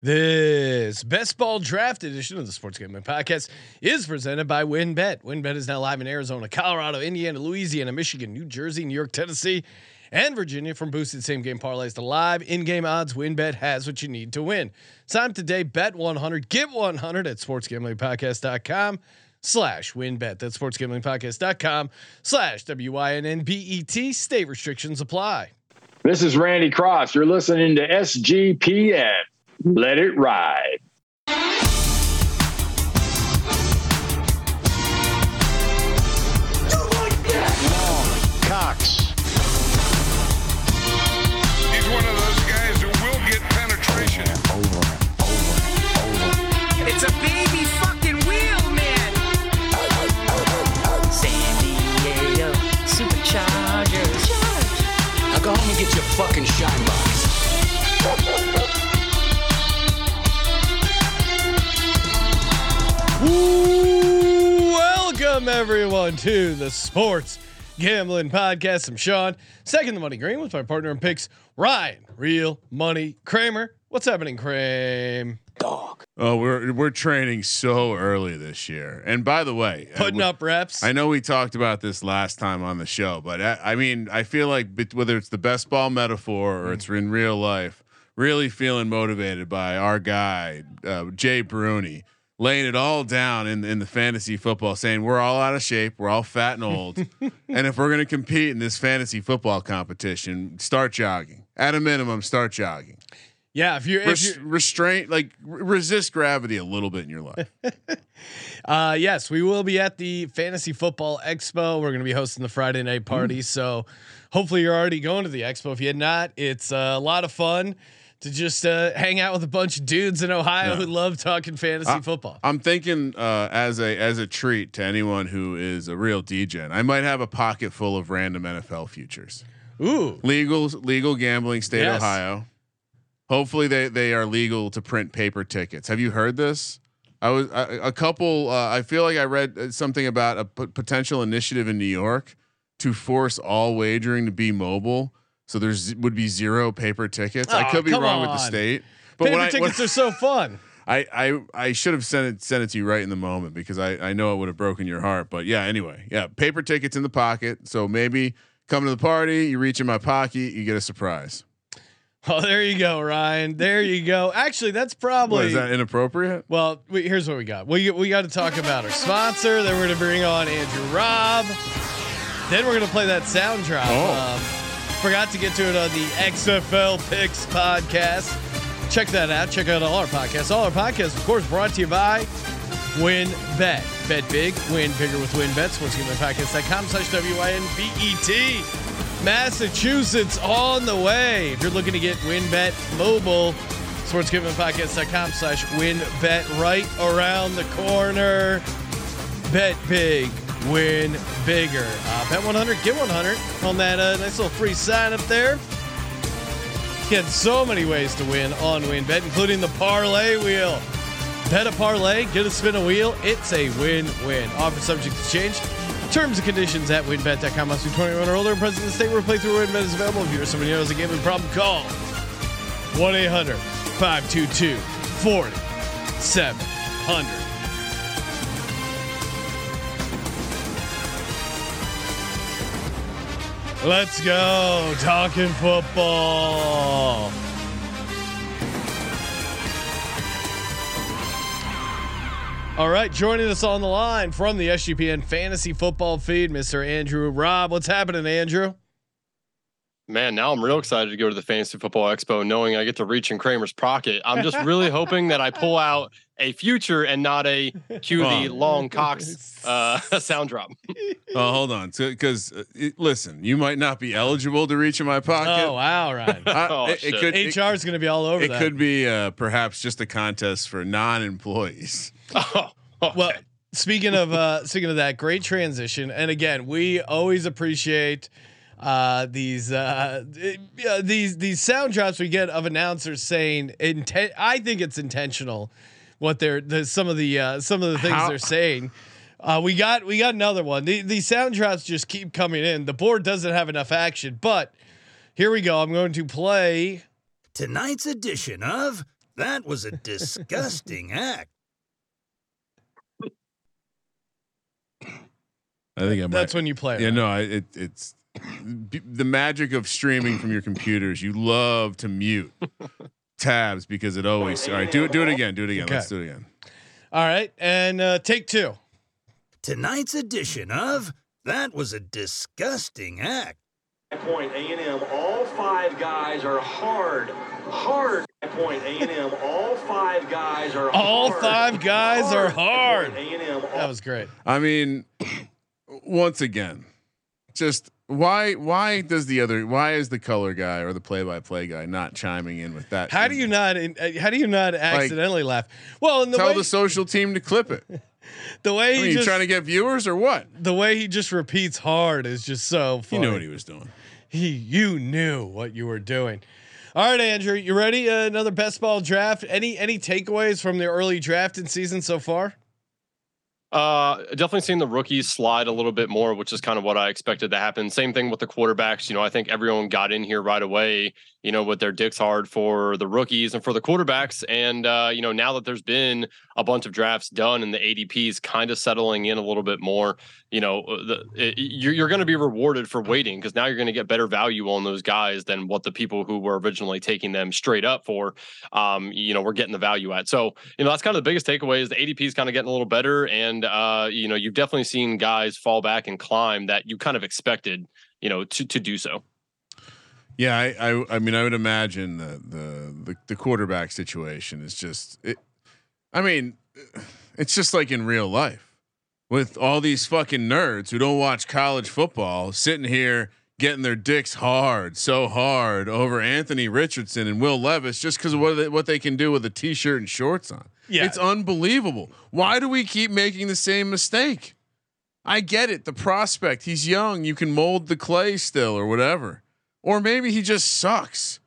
This best ball draft edition of the Sports Gambling Podcast is presented by WynnBet. WynnBet is now live in Arizona, Colorado, Indiana, Louisiana, Michigan, New Jersey, New York, Tennessee, and Virginia. From boosted same game parlays to live in game odds, WynnBet has what you need to win. Sign up today, bet 100, get 100 at sportsgamblingpodcast.com slash wynnbet. That's sportsgamblingpodcast.com slash W-I-N-N-B-E-T. State restrictions apply. This is Randy Cross. You're listening to SGPN. Let it ride. Cox. He's one of those guys who will get penetration. Over, over, over. It's a baby fucking wheel, man. San Diego Superchargers. Now go home and get your fucking shine Welcome everyone to the Sports Gambling Podcast. I'm Sean, second the money green with my partner in picks, Ryan, real money Kramer. What's happening, Kramer? Dog. Oh, we're we're training so early this year. And by the way, uh, Putting we- up reps. I know we talked about this last time on the show, but I, I mean, I feel like whether it's the best ball metaphor or it's in real life, really feeling motivated by our guy uh, Jay Bruni laying it all down in in the fantasy football, saying we're all out of shape, we're all fat and old, and if we're going to compete in this fantasy football competition, start jogging. At a minimum, start jogging. Yeah, if you're, if Res- restraint, like re- resist gravity a little bit in your life. uh yes, we will be at the Fantasy Football Expo. We're going to be hosting the Friday night party, so hopefully you're already going to the expo. If you're not, it's uh, a lot of fun to just uh, hang out with a bunch of dudes in Ohio who love talking fantasy I- football. I'm thinking uh, as a as a treat to anyone who is a real DJ, I might have a pocket full of random NFL futures. Ooh, Legal legal gambling state Yes. Ohio. Hopefully they they are legal to print paper tickets. Have you heard this? I was a, a couple. Uh, I feel like I read uh, something about a p- potential initiative in New York to force all wagering to be mobile. So there's would be zero paper tickets. I could be wrong with the state, but paper when I, tickets are so fun. I, I I should have sent it sent it to you right in the moment because I I know it would have broken your heart. But yeah, anyway, yeah, paper tickets in the pocket. So maybe come to the party, you reach in my pocket, you get a surprise. Oh, there you go, Ryan. There you go. Actually, that's probably What is that inappropriate? Well, we, here's what we got. We we got to talk about our sponsor. Then we're going to bring on Andrew Raub. Then we're going to play that sound drop. Oh. Um, forgot to get to it on the XFL Picks podcast. Check that out. Check out all our podcasts. All our podcasts, of course, brought to you by Win Bet. Bet big, win bigger with WynnBet. SportsGamblingPodcast.com slash W-I-N-B-E-T. Massachusetts on the way. If you're looking to get WynnBet mobile, sportsgamblingpodcast.com slash WynnBet right around the corner. Bet big, win bigger. Uh, bet 100, get 100 on that uh, nice little free sign up there. Get so many ways to win on WynnBet, including the parlay wheel. Bet a parlay, get a spin a wheel. It's a win-win. Offer subject to change. Terms and conditions at wynnbet.com. Must be 21 or older. Present in the state where playthrough WynnBet is available. If you're somebody who has a gambling problem, call 1 Let's go. Talking football. All right, joining us on the line from the SGPN Fantasy Football Feed, Mr. Andrew Raub. What's happening, Andrew? Man, now I'm real excited to go to the Fantasy Football Expo, knowing I get to reach in Kramer's pocket. I'm just really hoping that I pull out a future and not a cue the long Cox uh, sound drop. Oh, hold on, because uh, listen, you might not be eligible to reach in my pocket. Oh wow, Ryan. I- Oh, it, it could HR is going to be all over it that. could be uh, perhaps just a contest for non-employees. Oh, Well, speaking of uh speaking of that, great transition. And again, we always appreciate uh these uh these these sound drops we get of announcers saying intent I think it's intentional what they're the some of the uh some of the things How- they're saying. Uh, we got we got another one. The, these sound drops just keep coming in. The board doesn't have enough action, but here we go. I'm going to play Tonight's edition of That was a disgusting act. I think I might. That's when you play. Yeah, right? no, I, it, it's b- the magic of streaming from your computers. You love to mute tabs because it always. All right, do it. Do it again. Do it again. Okay. Let's do it again. All right, and uh, take two. Tonight's edition of That Was a Disgusting Act. Point A&M, all five guys are hard, hard. Point A&M, all five guys are All hard, five guys are hard. A&M, That was great. I mean, once again, just why? Why does the other? Why is the color guy or the play-by-play guy not chiming in with that? How do you not? uh, How do you not accidentally laugh? Well, the tell way the social team to clip it? the way I he mean, you just trying to get viewers or what? the way he just repeats hard is just so He funny. knew what he was doing. He, you knew what you were doing. All right, Andrew, you ready? Uh, another best ball draft. Any any takeaways from the early drafting season so far? Uh, definitely seeing the rookies slide a little bit more, which is kind of what I expected to happen. Same thing with the quarterbacks. You know, I think everyone got in here right away, you know, with their dicks hard for the rookies and for the quarterbacks. And, uh, you know, now that there's been a bunch of drafts done and the ADPs kind of settling in a little bit more, you know, uh, the, it, you're, you're going to be rewarded for waiting because now you're going to get better value on those guys than what the people who were originally taking them straight up for, um, you know, we're getting the value at. So, you know, that's kind of the biggest takeaway is the ADP is kind of getting a little better. And, uh, you know, you've definitely seen guys fall back and climb that you kind of expected, you know, to, to do so. Yeah, I, I, I mean, I would imagine the, the the the quarterback situation is just it. I mean, it's just like in real life with all these fucking nerds who don't watch college football sitting here getting their dicks hard, so hard over Anthony Richardson and Will Levis just because of what they, what they can do with a t-shirt and shorts on. Yeah. it's unbelievable. Why do we keep making the same mistake? I get it. The prospect, he's young. You can mold the clay still or whatever. Or maybe he just sucks.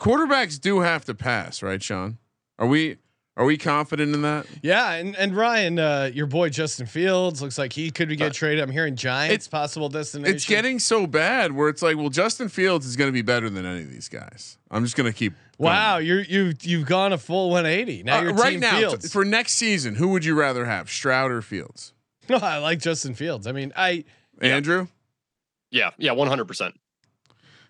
Quarterbacks do have to pass, right, Sean? Are we are we confident in that? Yeah, and and Ryan, uh, your boy Justin Fields looks like he could be get traded. I'm hearing Giants it's- possible destination. It's getting so bad where it's like, well, Justin Fields is going to be better than any of these guys. I'm just going to keep. going. wow. You're you you've gone a full 180 now. Uh, you're right team now, Fields. for next season, who would you rather have, Stroud or Fields? no, I like Justin Fields. I mean, I Andrew. Yeah. Yeah. 100%.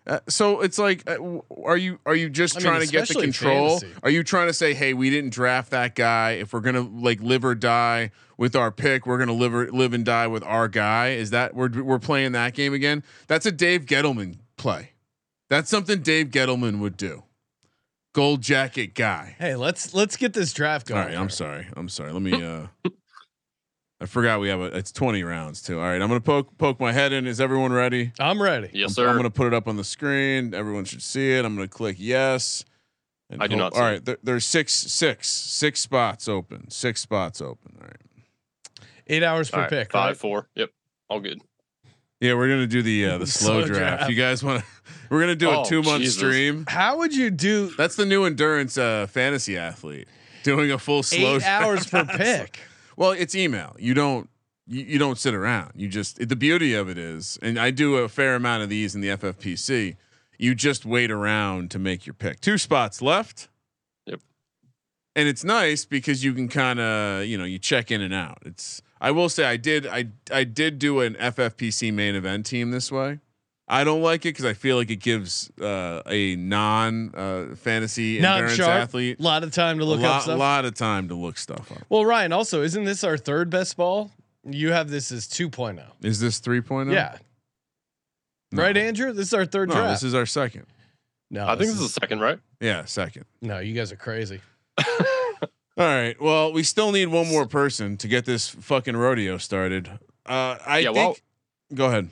Uh, so it's like, uh, are you are you just I mean, trying to get the control? fantasy. Are you trying to say, hey, we didn't draft that guy. If we're gonna like live or die with our pick, we're gonna live or live and die with our guy. Is that we're we're playing that game again? That's a Dave Gettleman play. That's something Dave Gettleman would do. Gold jacket guy. hey, let's let's get this draft All going. right, I'm sorry. I'm sorry. Let me. uh I forgot we have a. It's 20 rounds too. All right, I'm gonna poke poke my head in. Is everyone ready? I'm ready. Yes, I'm, sir. I'm going to put it up on the screen. Everyone should see it. I'm going to click yes. And I do not All see right, there, there's six, six, six spots open. Six spots open. All right. Eight hours per All right, pick. Five, right? four. Yep. All good. Yeah, we're gonna do the uh, the slow, Slow draft. draft. You guys want? to We're gonna do a two month stream. How would you do That's the new endurance uh, fantasy athlete doing a full slow eight hours per pick? Well, it's email. You don't you, you don't sit around. You just the beauty of it is, and I do a fair amount of these in the FFPC. You just wait around to make your pick. Two spots left. Yep. And it's nice because you can kind of you know you check in and out. It's I will say I did I I did do an FFPC main event team this way. I don't like it because I feel like it gives uh, a non uh, fantasy Not endurance sharp. athlete A lot of time to look a up stuff. A lot of time to look stuff up. Well, Ryan, also, isn't this our third best ball? You have this as 2.0. Is this 3.0? Yeah. No. Right, Andrew? This is our third No, draft. this is our second. no, I think this is the second, right? Yeah, second. no, you guys are crazy. All right. Well, we still need one more person to get this fucking rodeo started. Uh, I Yeah, think. well- go ahead.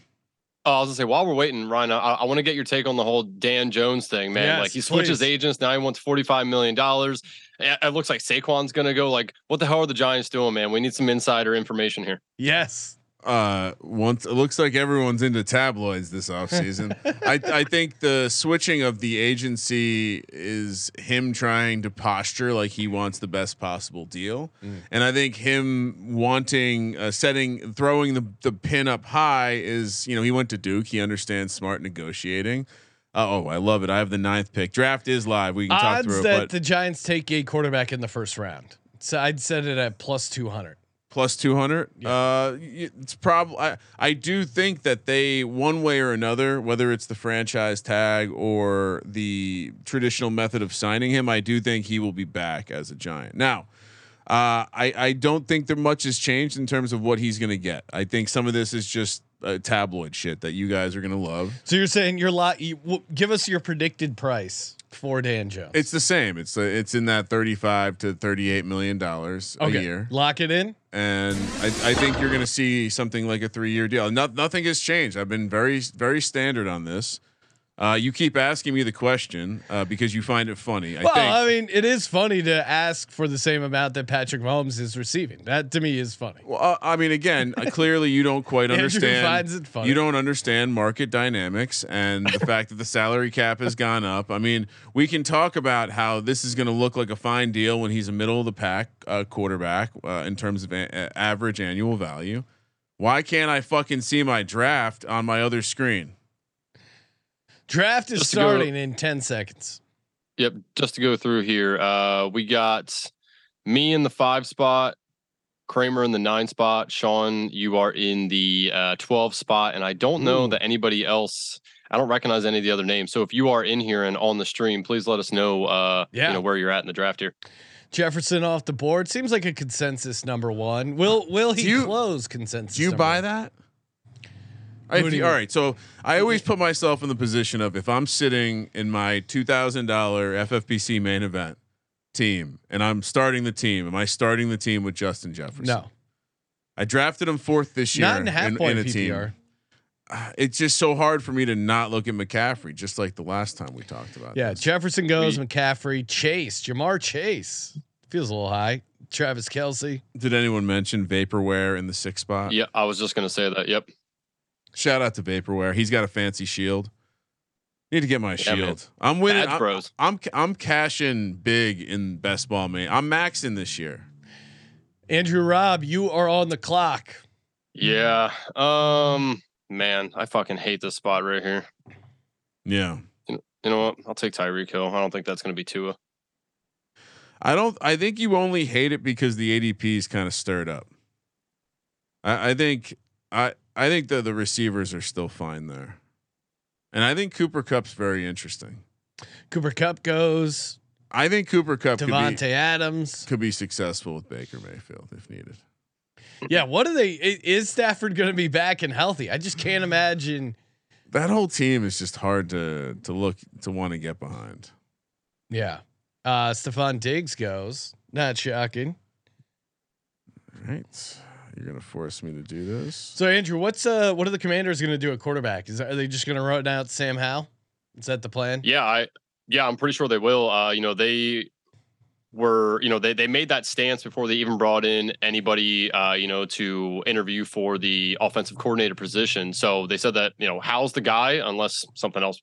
Oh, I was gonna say while we're waiting, Ryan, I, I want to get your take on the whole Dan Jones thing, man. Yes, like he switches please. agents now. He wants forty five million dollars. It, it looks like Saquon's gonna go. Like, what the hell are the Giants doing, man? We need some insider information here. Yes. Uh, once it looks like everyone's into tabloids this offseason. I I think the switching of the agency is him trying to posture like he wants the best possible deal, Mm. and I think him wanting uh, setting throwing the the pin up high is you know he went to Duke. He understands smart negotiating. oh, I love it. I have the ninth pick. Draft is live. We can talk Odds through it, that but the Giants take a quarterback in the first round. So I'd set it at plus two hundred. Plus 200 uh it's probably I, I do think that they one way or another whether it's the franchise tag or the traditional method of signing him i do think he will be back as a giant now uh, I, I don't think there much has changed in terms of what he's going to get. I think some of this is just uh, tabloid shit that you guys are going to love. So you're saying you're lot. You, w- give us your predicted price for Dan Jones. It's the same. It's uh, it's in that thirty-five to thirty-eight million dollars a okay. year. Lock it in. and I, I think you're going to see something like a three year deal. No, nothing has changed. I've been very very standard on this. Uh, you keep asking me the question uh, because you find it funny. I well, think. I mean, it is funny to ask for the same amount that Patrick Mahomes is receiving. That to me is funny. well, uh, I mean, again, uh, clearly you don't quite understand. finds it funny. You don't understand market dynamics and the fact that the salary cap has gone up. I mean, we can talk about how this is going to look like a fine deal when he's a middle of the pack uh, quarterback uh, in terms of a- average annual value. Why can't I fucking see my draft on my other screen? Draft is Just to go- starting in ten seconds. Yep. Just to go through here, uh, we got me in the five spot, Kramer in the nine spot, Sean, you are in the uh, twelve spot, and I don't know Ooh. that anybody else. I don't recognize any of the other names. So if you are in here and on the stream, please let us know. Uh, Yeah. you know where you're at in the draft here. Jefferson off the board seems like a consensus number one. Will will he Do you- close consensus? Do you buy one? that? Who If do you- you- all right, so I always put myself in the position of if I'm sitting in my two thousand dollar FFPC main event team and I'm starting the team, am I starting the team with Justin Jefferson? No, I drafted him fourth this year not in half point a PPR. team. Uh, It's just so hard for me to not look at McCaffrey, just like the last time we talked about. Yeah, this. Jefferson goes, We- McCaffrey, Chase, Ja'Marr Chase feels a little high. Travis Kelce. Did anyone mention Vaporware in the sixth spot? Yeah, I was just gonna say that. Yep. Shout out to Vaporware. He's got a fancy shield. Need to get my Yeah, man. shield. I'm winning. Ads I'm, bros. I'm I'm cashing big in best ball man. I'm maxing this year. Andrew Raub, you are on the clock. Yeah. Um. Man, I fucking hate this spot right here. Yeah. You know what? I'll take Tyreek Hill. I don't think that's gonna be Tua. I don't. I think you only hate it because the ADP is kind of stirred up. I, I think. I I think that the receivers are still fine there, and I think Cooper Kupp's very interesting. Cooper Kupp goes. I think Cooper Kupp could be, Adams. could be successful with Baker Mayfield if needed. Yeah, what are they? Is Stafford going to be back and healthy? I just can't imagine. That whole team is just hard to to look to want to get behind. Yeah. Uh Stefon Diggs goes. Not shocking. All right, you're gonna force me to do this. So Andrew, what's uh what are the commanders going to do at quarterback? Is are they just going to run out Sam Howell? Is that the plan? Yeah, I yeah, I'm pretty sure they will. Uh, you know, they were, you know, they they made that stance before they even brought in anybody uh, you know, to interview for the offensive coordinator position. So they said that, you know, Hal's the guy unless something else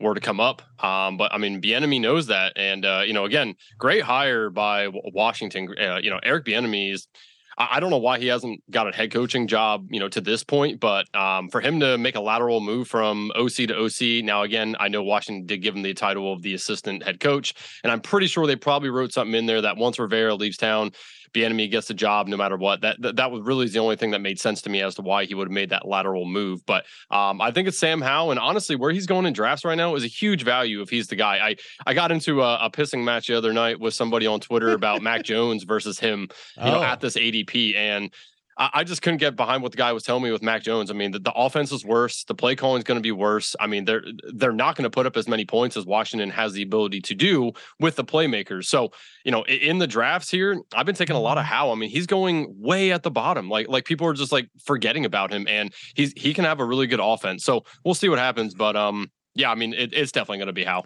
were to come up. Um, but I mean, Bieniemy knows that, and uh, you know, again, great hire by Washington. Uh, you know, Eric Bieniemy is. I don't know why he hasn't got a head coaching job, you know, to this point, but um, for him to make a lateral move from OC to OC. Now, again, I know Washington did give him the title of the assistant head coach, and I'm pretty sure they probably wrote something in there that once Rivera leaves town, Bieniemy gets the job no matter what. That that, that was really the only thing that made sense to me as to why he would have made that lateral move. But um, I think it's Sam Howell, and honestly, where he's going in drafts right now is a huge value if he's the guy. I I got into a, a pissing match the other night with somebody on Twitter about Mac Jones versus him you know, Oh. at this ADP. And I, I just couldn't get behind what the guy was telling me with Mac Jones. I mean, the, the offense is worse. The play calling is going to be worse. I mean, they're they're not going to put up as many points as Washington has the ability to do with the playmakers. So, you know, in the drafts here, I've been taking a lot of how. I mean, he's going way at the bottom. Like like people are just like forgetting about him, and he's he can have a really good offense. So we'll see what happens. But um, yeah, I mean, it, it's definitely going to be how.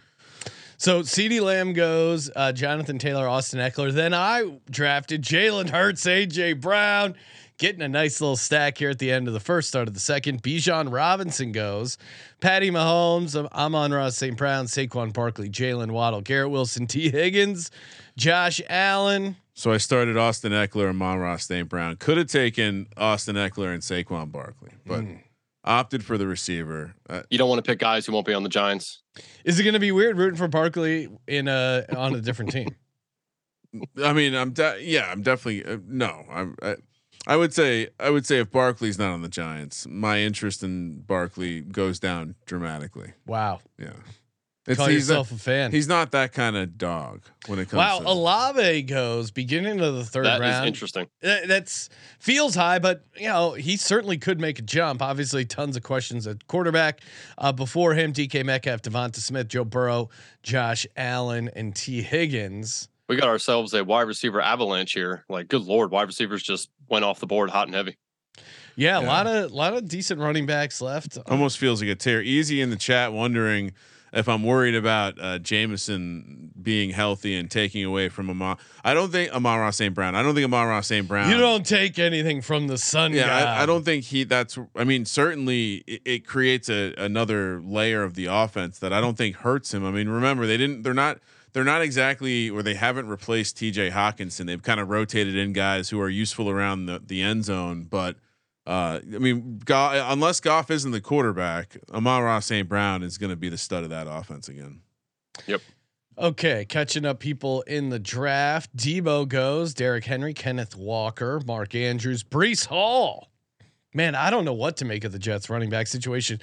So CeeDee Lamb goes, uh, Jonathan Taylor, Austin Ekeler. Then I drafted Jalen Hurts, AJ Brown, getting a nice little stack here at the end of the first, start of the second. Bijan Robinson goes, Patty Mahomes, Amon Ra St. Brown, Saquon Barkley, Jaylen Waddle, Garrett Wilson, Tee Higgins, Josh Allen. So I started Austin Ekeler and Ross, St. Brown. Could have taken Austin Ekeler and Saquon Barkley, but opted for the receiver. Uh, You don't want to pick guys who won't be on the Giants. Is it going to be weird rooting for Barkley in a on a different team? I mean, I'm de- yeah, I'm definitely uh, no. I'm, I I would say I would say if Barkley's not on the Giants, my interest in Barkley goes down dramatically. Wow. Yeah, Call he's yourself a, a fan. He's not that kind of dog when it comes. To that. Wow, to, Olave goes beginning of the third That is round. interesting. That- That's feels high, but you know he certainly could make a jump. Obviously, tons of questions at quarterback. Uh, before him, DK Metcalf, Devonta Smith, Joe Burrow, Josh Allen, and Tee Higgins. We got ourselves a wide receiver avalanche here. Like, good lord, wide receivers just went off the board hot and heavy. Yeah, a lot of lot of decent running backs left. almost feels like a tear. Easy in the chat, wondering if I'm worried about uh, Jameson being healthy and taking away from Amar. I don't think Amon Ra St. Brown. I don't think Amon Ra St. Brown. You don't take anything from the sun. Yeah. I, I don't think he. That's. I mean, certainly it, it creates a another layer of the offense that I don't think hurts him. I mean, remember they didn't. They're not. They're not exactly, or they haven't replaced T.J. Hockenson. They've kind of rotated in guys who are useful around the the end zone, but. Uh, I mean, Goff, unless Goff isn't the quarterback, Amon Ra St. Brown is going to be the stud of that offense again. Yep. Okay, catching up people in the draft. Debo goes, Derrick Henry, Kenneth Walker, Mark Andrews, Breece Hall. Man, I don't know what to make of the Jets running back situation.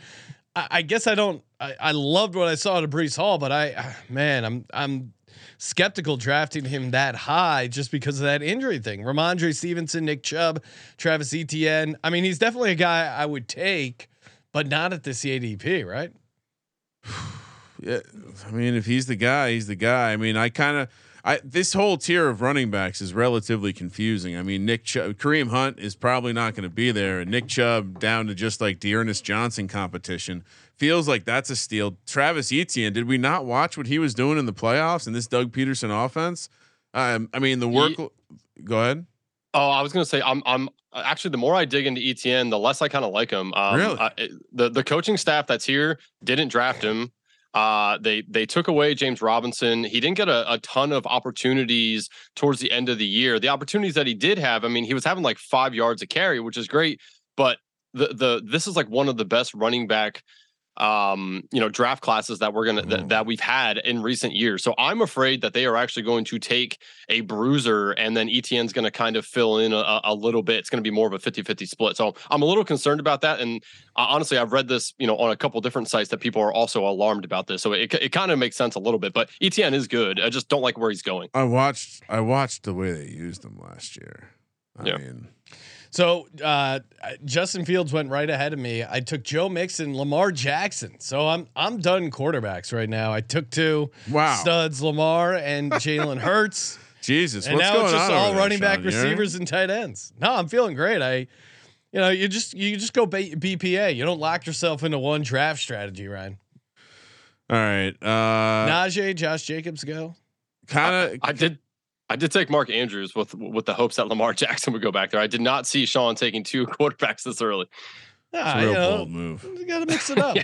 I, I guess I don't. I, I loved what I saw to Breece Hall, but I, man, I'm I'm skeptical drafting him that high just because of that injury thing. Rhamondre Stevenson, Nick Chubb, Travis Etienne. I mean, he's definitely a guy I would take, but not at this ADP, right? Yeah, I mean, if he's the guy, he's the guy. I mean, I kind of, I this whole tier of running backs is relatively confusing. I mean, Nick Chubb, Kareem Hunt is probably not going to be there, and Nick Chubb down to just like D'Ernest Johnson competition feels like that's a steal. Travis Etienne, did we not watch what he was doing in the playoffs in this Doug Pederson offense? Um, I mean, the work. go ahead. Oh, I was gonna say I'm I'm actually the more I dig into Etienne, the less I kind of like him. Um, Really? I- the the coaching staff that's here didn't draft him. Uh, they they took away James Robinson. He didn't get a, a ton of opportunities towards the end of the year. The opportunities that he did have, I mean, he was having like five yards a carry, which is great. But the the this is like one of the best running back um you know draft classes that we're gonna Mm. that, that we've had in recent years so i'm afraid that they are actually going to take a bruiser and then Etienne's going to kind of fill in a, a little bit it's going to be more of a 50-50 split so i'm a little concerned about that and uh, honestly i've read this you know on a couple different sites that people are also alarmed about this so it, it kind of makes sense a little bit but Etienne is good i just don't like where he's going I watched. I watched the way they used him last year. I Yeah. mean, So uh, Justin Fields went right ahead of me. I took Joe Mixon, Lamar Jackson. So I'm I'm done quarterbacks right now. I took two Wow. studs, Lamar and Jalen Hurts, Jesus, and what's now going it's just on over all there, running back Sean? You all right? receivers and tight ends. No, I'm feeling great. I, you know, you just you just go ba- BPA. You don't lock yourself into one draft strategy, Ryan. All right. Uh, Najee, Josh Jacobs go. kind of. i did I did take Mark Andrews with with the hopes that Lamar Jackson would go back there. I did not see Sean taking two quarterbacks this early. Ah, a you real know, bold move. You got to mix it up. Yeah.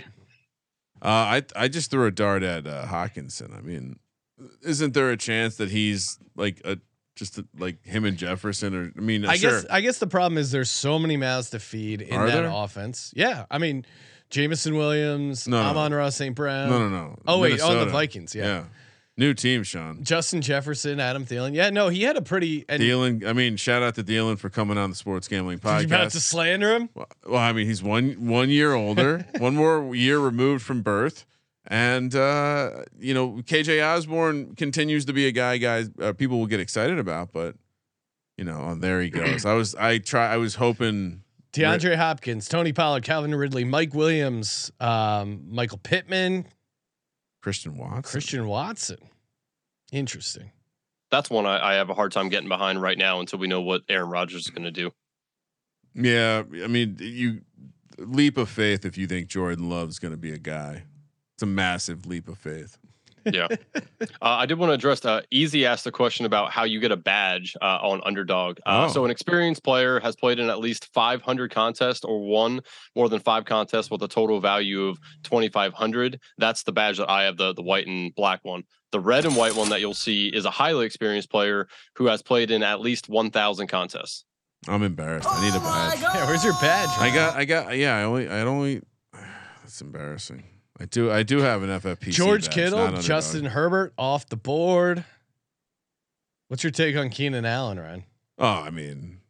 Uh, I I just threw a dart at uh, Hockenson. I mean, isn't there a chance that he's like a just a, like him and Jefferson? Or I mean, I sure. guess I guess the problem is there's so many mouths to feed in Are that there? offense. Yeah, I mean, Jameson Williams, No, no. Amon Ra St. Brown. no, no, no. Oh wait, on the Minnesota. Vikings, yeah. New team, Sean. Justin Jefferson, Adam Thielen. Yeah, no, he had a pretty. And Thielen. I mean, shout out to Thielen for coming on the Sports Gambling podcast. you about to slander him? Well, well, I mean, he's one one year older, one more year removed from birth, and uh, you know, KJ Osborn continues to be a guy guys uh, people will get excited about, but you know, oh, there he goes. I was I try I was hoping DeAndre Hopkins, Tony Pollard, Calvin Ridley, Mike Williams, um, Michael Pittman, Christian Watson. Christian Watson. Interesting. That's one I, I have a hard time getting behind right now until we know what Aaron Rodgers is going to do. Yeah, I mean, you leap of faith if you think Jordan Love's going to be a guy. It's a massive leap of faith. Yeah. uh, I did want to address. Uh, Easy asked the question about how you get a badge uh, on Underdog. Uh, Oh. So, an experienced player has played in at least 500 contests or won more than five contests with a total value of 2,500. That's the badge that I have, the the white and black one. The red and white one that you'll see is a highly experienced player who has played in at least 1,000 contests. I'm embarrassed. I need a badge. Yeah, where's your badge? I got, I got, yeah. I only, I only. That's embarrassing. I do, I do have an FFPC. George badge, Kittle. Justin Herbert off the board. What's your take on Keenan Allen, Ryan? Oh, I mean,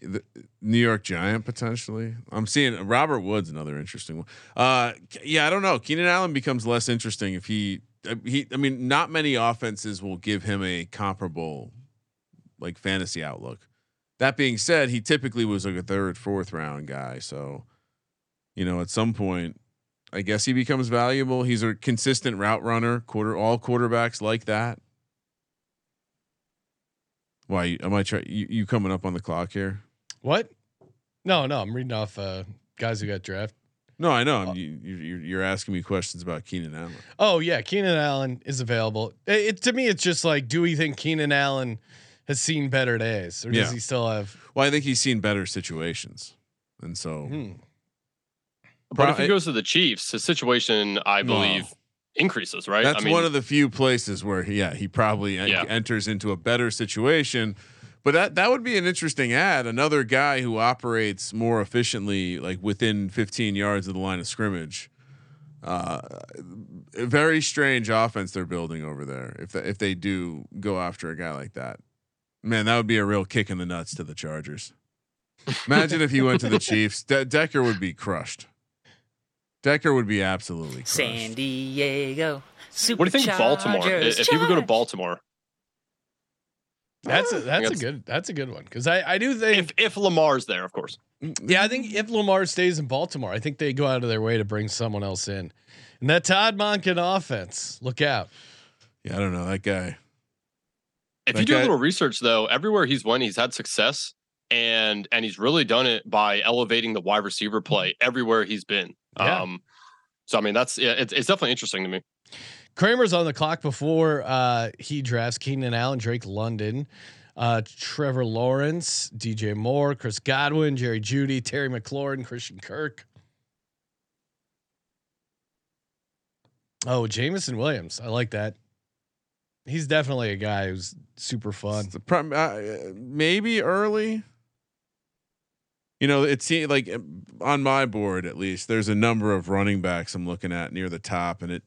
the New York Giant potentially. I'm seeing Robert Woods, another interesting one. Uh, yeah, I don't know. Keenan Allen becomes less interesting if he, he. I mean, not many offenses will give him a comparable, like fantasy outlook. That being said, he typically was like a third, fourth round guy. So, you know, at some point, I guess he becomes valuable. He's a consistent route runner. Quarter all quarterbacks like that. Why am I trying? You, you coming up on the clock here? What? No, no, I'm reading off uh, guys who got drafted. No, I know. I'm, you, you, you're asking me questions about Keenan Allen. Oh yeah, Keenan Allen is available. It, it- to me, it's just like, do we think Keenan Allen has seen better days, or does he still have? Well, I think he's seen better situations, and so Hmm. But if Pro- he goes to the Chiefs, his situation, I No. believe, increases. Right? that's I mean, one of the few places where, he, yeah, he probably Yeah. enters into a better situation. But that that would be an interesting ad. Another guy who operates more efficiently, like within 15 yards of the line of scrimmage. Uh, very strange offense they're building over there. If they, if they do go after a guy like that, man, that would be a real kick in the nuts to the Chargers. Imagine if he went to the Chiefs. De- Decker would be crushed. Decker would be absolutely crushed. San Diego. what do you think of Baltimore? Superchargers. If he would go to Baltimore, That's a that's a good that's a good one because I I do think if if Lamar's there, of course. yeah I think if Lamar stays in Baltimore, I think they go out of their way to bring someone else in, and that Todd Monken offense, look out. Yeah, I don't know that guy. If That you do guy- a little research, though, everywhere he's went, he's had success, and and he's really done it by elevating the wide receiver play everywhere he's been. Yeah. Um, so I mean, that's yeah, it's, it's definitely interesting to me. Kramer's on the clock before uh, he drafts Keenan Allen, Drake London, uh, Trevor Lawrence, DJ Moore, Chris Godwin, Jerry Jeudy, Terry McLaurin, Christian Kirk. Oh, Jameson Williams. I like that. He's definitely a guy who's super fun. Prim- uh, maybe early. You know, it seems like on my board at least, there's a number of running backs I'm looking at near the top, and it,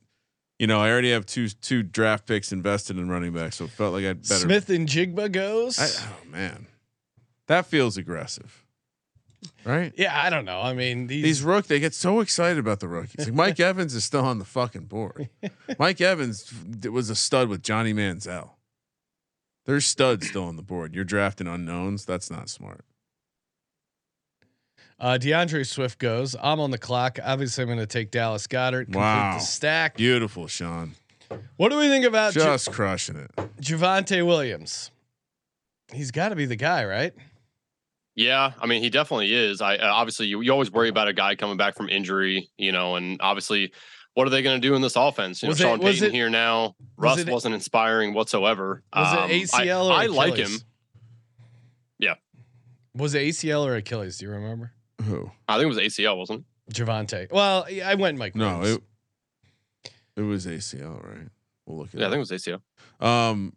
you know, I already have two two draft picks invested in running back, so it felt like I'd better. Smith and Jigba goes. I, oh man, that feels aggressive, right? yeah, I don't know. I mean, these, These rook, they get so excited about the rookies. Like Mike Evans is still on the fucking board. Mike Evans was a stud with Johnny Manziel. There's studs still on the board. You're drafting unknowns. That's not smart. Uh, DeAndre Swift goes. I'm on the clock. Obviously, I'm going to take Dallas Goedert. Complete Wow. the stack. Beautiful, Sean. What do we think about Ju- Just crushing it. Javonte Williams? He's got to be the guy, right? Yeah, I mean, he definitely is. I uh, obviously you, you always worry about a guy coming back from injury, you know, and obviously, what are they going to do in this offense? You Was know, Sean was Payton it- here now. was Russ it- wasn't inspiring whatsoever. Was Um, it ACL I, or I like him. Yeah. Was it ACL or Achilles? Do you remember? Who? I think it was ACL, wasn't it? Javonte. Well, I went Mike. No, Williams. it, it was ACL, right? We'll look at Yeah, I think it was ACL. Um,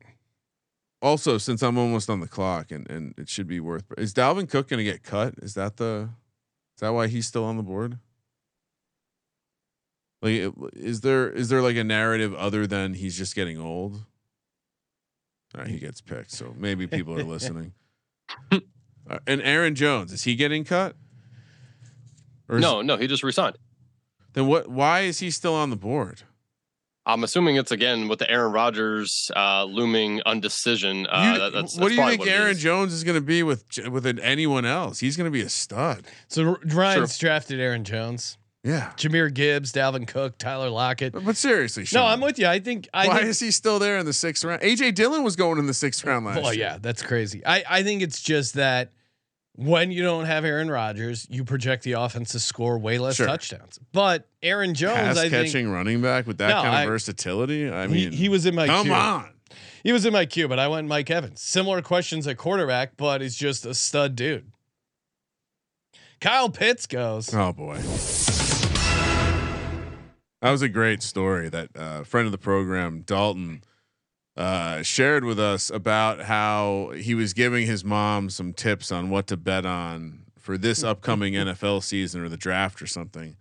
also, since I'm almost on the clock, and and it should be worth. Is Dalvin Cook going to get cut? Is that the? Is that why he's still on the board? Like, is there is there is there like a narrative other than he's just getting old? All right, he gets picked, so maybe people are listening. Uh, and Aaron Jones is he getting cut? Or No, no, he just resigned. Then what? Why is he still on the board? I'm assuming it's again with the Aaron Rodgers uh, looming undecision. Uh, You- that- that's, what that's do you think what Aaron is. Jones is going to be with with anyone else? He's going to be a stud. So R- Ryan's drafted Aaron Jones, Yeah. Jahmyr Gibbs, Dalvin Cook, Tyler Lockett. But, but seriously, Sean, No, I'm with you. I think. I why think, is he still there in the sixth round? AJ Dillon was going in the sixth round last Well, year. yeah, that's crazy. I, I think it's just that when you don't have Aaron Rodgers, you project the offense to score way less Sure. touchdowns. But Aaron Jones, Pass I catching think running back with that No, kind of I- versatility. I he, mean, he was in my come queue. on. He was in my queue, but I went Mike Evans. Similar questions at quarterback, but he's just a stud dude. Kyle Pitts goes. Oh boy. That was a great story. That uh, friend of the program, Dalton, uh, shared with us about how he was giving his mom some tips on what to bet on for this upcoming NFL season or the draft or something.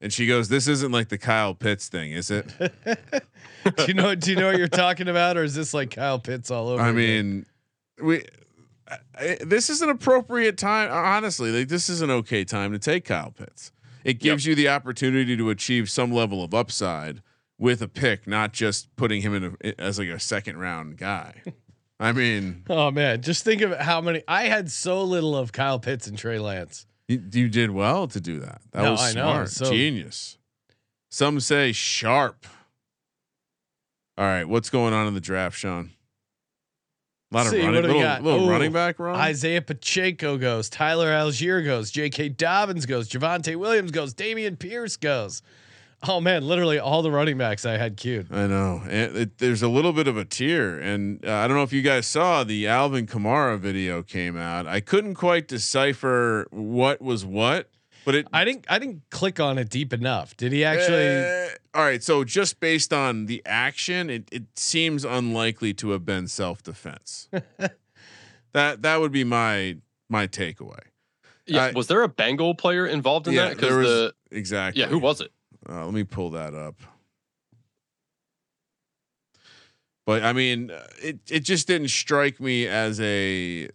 And she goes, "This isn't like the Kyle Pitts thing, is it?" do you know? Do you know what you're talking about, or is this like Kyle Pitts all over? I mean, we. I, this is an appropriate time. Honestly, like this is an okay time to take Kyle Pitts. It gives you the opportunity to achieve some level of upside with a pick, not just putting him in a, as like a second round guy. I mean, oh man, just think of how many. I had so little of Kyle Pitts and Trey Lance. you, you did well to do that. That No, was I know, smart, so- genius. Some say sharp. All right, what's going on in the draft, Sean? A lot See, of running, little, little Ooh, running back run. Isaiah Pacheco goes. Tyler Allgeier goes. J.K. Dobbins goes. Javonte Williams goes. Damian Pierce goes. Oh man, literally all the running backs I had queued. I know. And it, there's a little bit of a tear, and uh, I don't know if you guys saw the Alvin Kamara video came out. I couldn't quite decipher what was what, but it I didn't. I didn't click on it deep enough. Did he actually? Uh, all right, so just based on the action, it, it seems unlikely to have been self defense. that that would be my my takeaway. Yeah, I- was there a Bengal player involved in yeah, that? there was the exactly. yeah, who was it? Uh, let me pull that up. But I mean, uh, it it just didn't strike me as a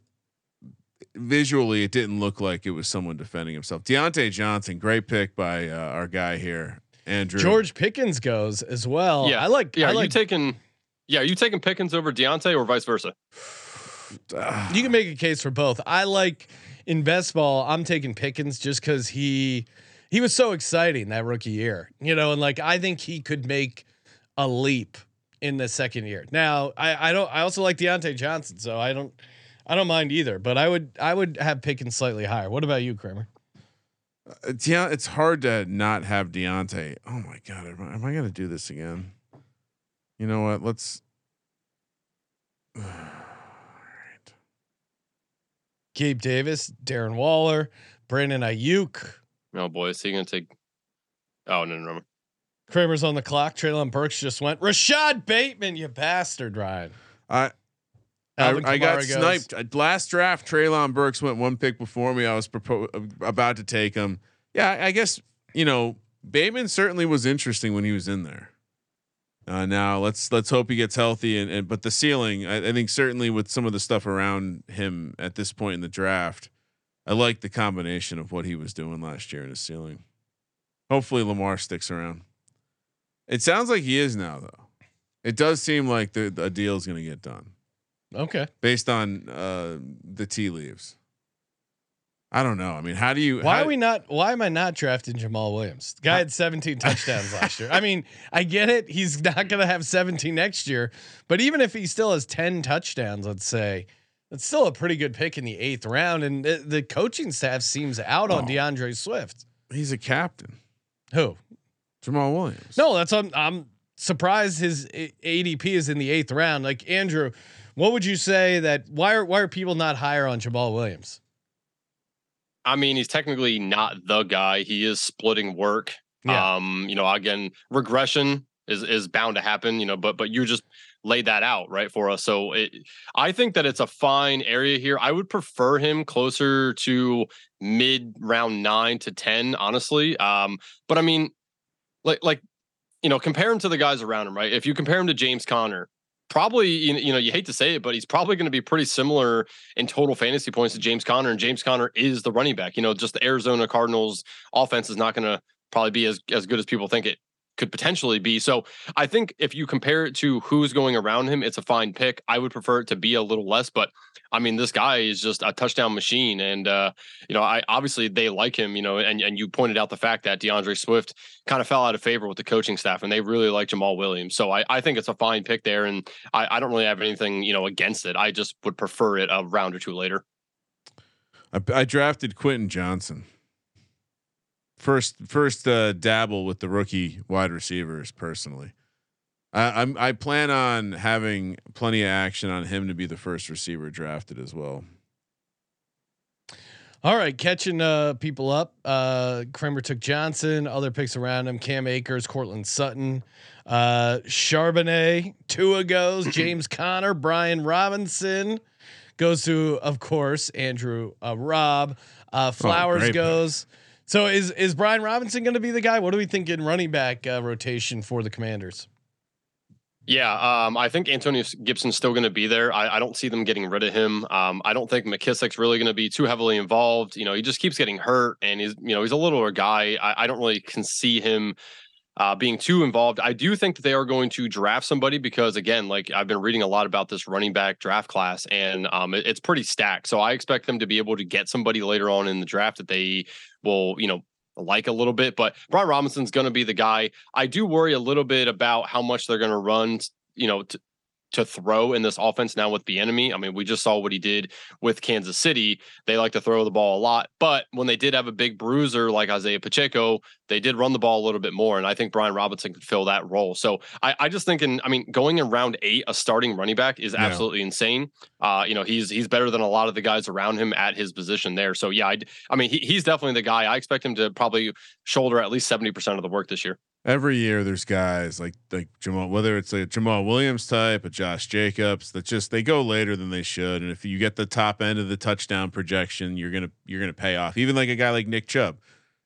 visually. It didn't look like it was someone defending himself. Diontae Johnson, great pick by uh, our guy here, Andrew George Pickens goes as well. yeah, I like. Yeah, I are you like. taking? Yeah, are you taking Pickens over Diontae or vice versa? You can make a case for both. I like in best ball. I'm taking Pickens just because he he was so exciting that rookie year. You know, and like I think he could make a leap in the second year. Now, I I don't. I also like Diontae Johnson, so I don't. I don't mind either, but I would I would have Pickens slightly higher. What about you, Kramer? Uh, Deon- it's hard to not have Diontae. Oh my god, am I, am I gonna do this again? You know what? Let's. Gabe Davis, Darren Waller, Brandon Aiyuk. Oh boy, is he gonna take? Oh no, no, no. Kramer's on the clock. Treylon Burks just went. Rashod Bateman, you bastard, Ryan. I I, I got goes. sniped Uh, last draft. Treylon Burks went one pick before me. I was propo- about to take him. Yeah, I I guess you know Bateman certainly was interesting when he was in there. Uh, now let's let's hope he gets healthy and, and but the ceiling I, I think certainly with some of the stuff around him at this point in the draft, I like the combination of what he was doing last year in his ceiling. Hopefully Lamar sticks around. It sounds like he is now though. It does seem like the, the deal is going to get done Okay. based on uh, the tea leaves. I don't know. I mean, how do you? Why how, are we not? Why am I not drafting Jamaal Williams? The guy had 17 touchdowns last year. I mean, I get it. He's not going to have 17 next year, but even if he still has 10 touchdowns, let's say, it's still a pretty good pick in the eighth round. And the, the coaching staff seems out on Oh. DeAndre Swift. He's a captain, Who? Jamaal Williams. No, that's I'm, I'm surprised his ADP is in the eighth round. Like Andrew, what would you say that why are why are people not higher on Jamaal Williams? I mean, he's technically not the guy. He is splitting work. Yeah. Um, you know, again, regression is is bound to happen, you know, but but you just laid that out right for us. So it, I think that it's a fine area here. I would prefer him closer to mid round 9 to 10, honestly. Um, but I mean, like like you know, compare him to the guys around him, right? If you compare him to James Conner, probably you know you hate to say it, but he's probably going to be pretty similar in total fantasy points to James Conner, and James Conner is the running back. You know, just the Arizona Cardinals offense is not going to probably be as as good as people think it could potentially be. So I think if you compare it to who's going around him, it's a fine pick. I would prefer it to be a little less, but I mean, this guy is just a touchdown machine, and uh, you know, I obviously they like him. You know, and and you pointed out the fact that DeAndre Swift kind of fell out of favor with the coaching staff, and they really like Jamaal Williams. So I I think it's a fine pick there, and I I don't really have anything you know against it. I just would prefer it a round or two later. I, I drafted Quentin Johnston. First, first uh, dabble with the rookie wide receivers. Personally, I, I'm I plan on having plenty of action on him to be the first receiver drafted as well. All right, catching uh, people up. Uh, Kramer took Johnston. Other picks around him: Cam Akers, Courtland Sutton, uh, Charbonnet. Tua goes. James Conner, Brian Robinson goes to, of course, Andrew uh, Raub. Uh, Flowers goes. pick. So is is Brian Robinson going to be the guy? What do we think in running back uh, rotation for the Commanders? Yeah, um, I think Antonio Gibson's still going to be there. I, I don't see them getting rid of him. Um, I don't think McKissic's really going to be too heavily involved. You know, he just keeps getting hurt, and he's you know he's a littler guy. I, I don't really can see him uh, being too involved. I do think that they are going to draft somebody because, again, like I've been reading a lot about this running back draft class, and um, it- it's pretty stacked. So I expect them to be able to get somebody later on in the draft that they will, you know, like a little bit. But Brian Robinson's going to be the guy. I do worry a little bit about how much they're going to run, you know, to, to throw in this offense now with Bieniemy. I mean, we just saw what he did with Kansas City. They like to throw the ball a lot, but when they did have a big bruiser like Isaiah Pacheco, they did run the ball a little bit more. And I think Brian Robinson could fill that role. So I, I just think in, I mean, going in round eight, a starting running back is Yeah. absolutely insane. Uh, you know, he's he's better than a lot of the guys around him at his position there. So yeah, I, I mean, he, he's definitely the guy. I expect him to probably shoulder at least 70% of the work this year. Every year, there's guys like like Jamaal, whether it's a Jamaal Williams type, a Josh Jacobs, that just they go later than they should. And if you get the top end of the touchdown projection, you're gonna you're gonna pay off. Even like a guy like Nick Chubb,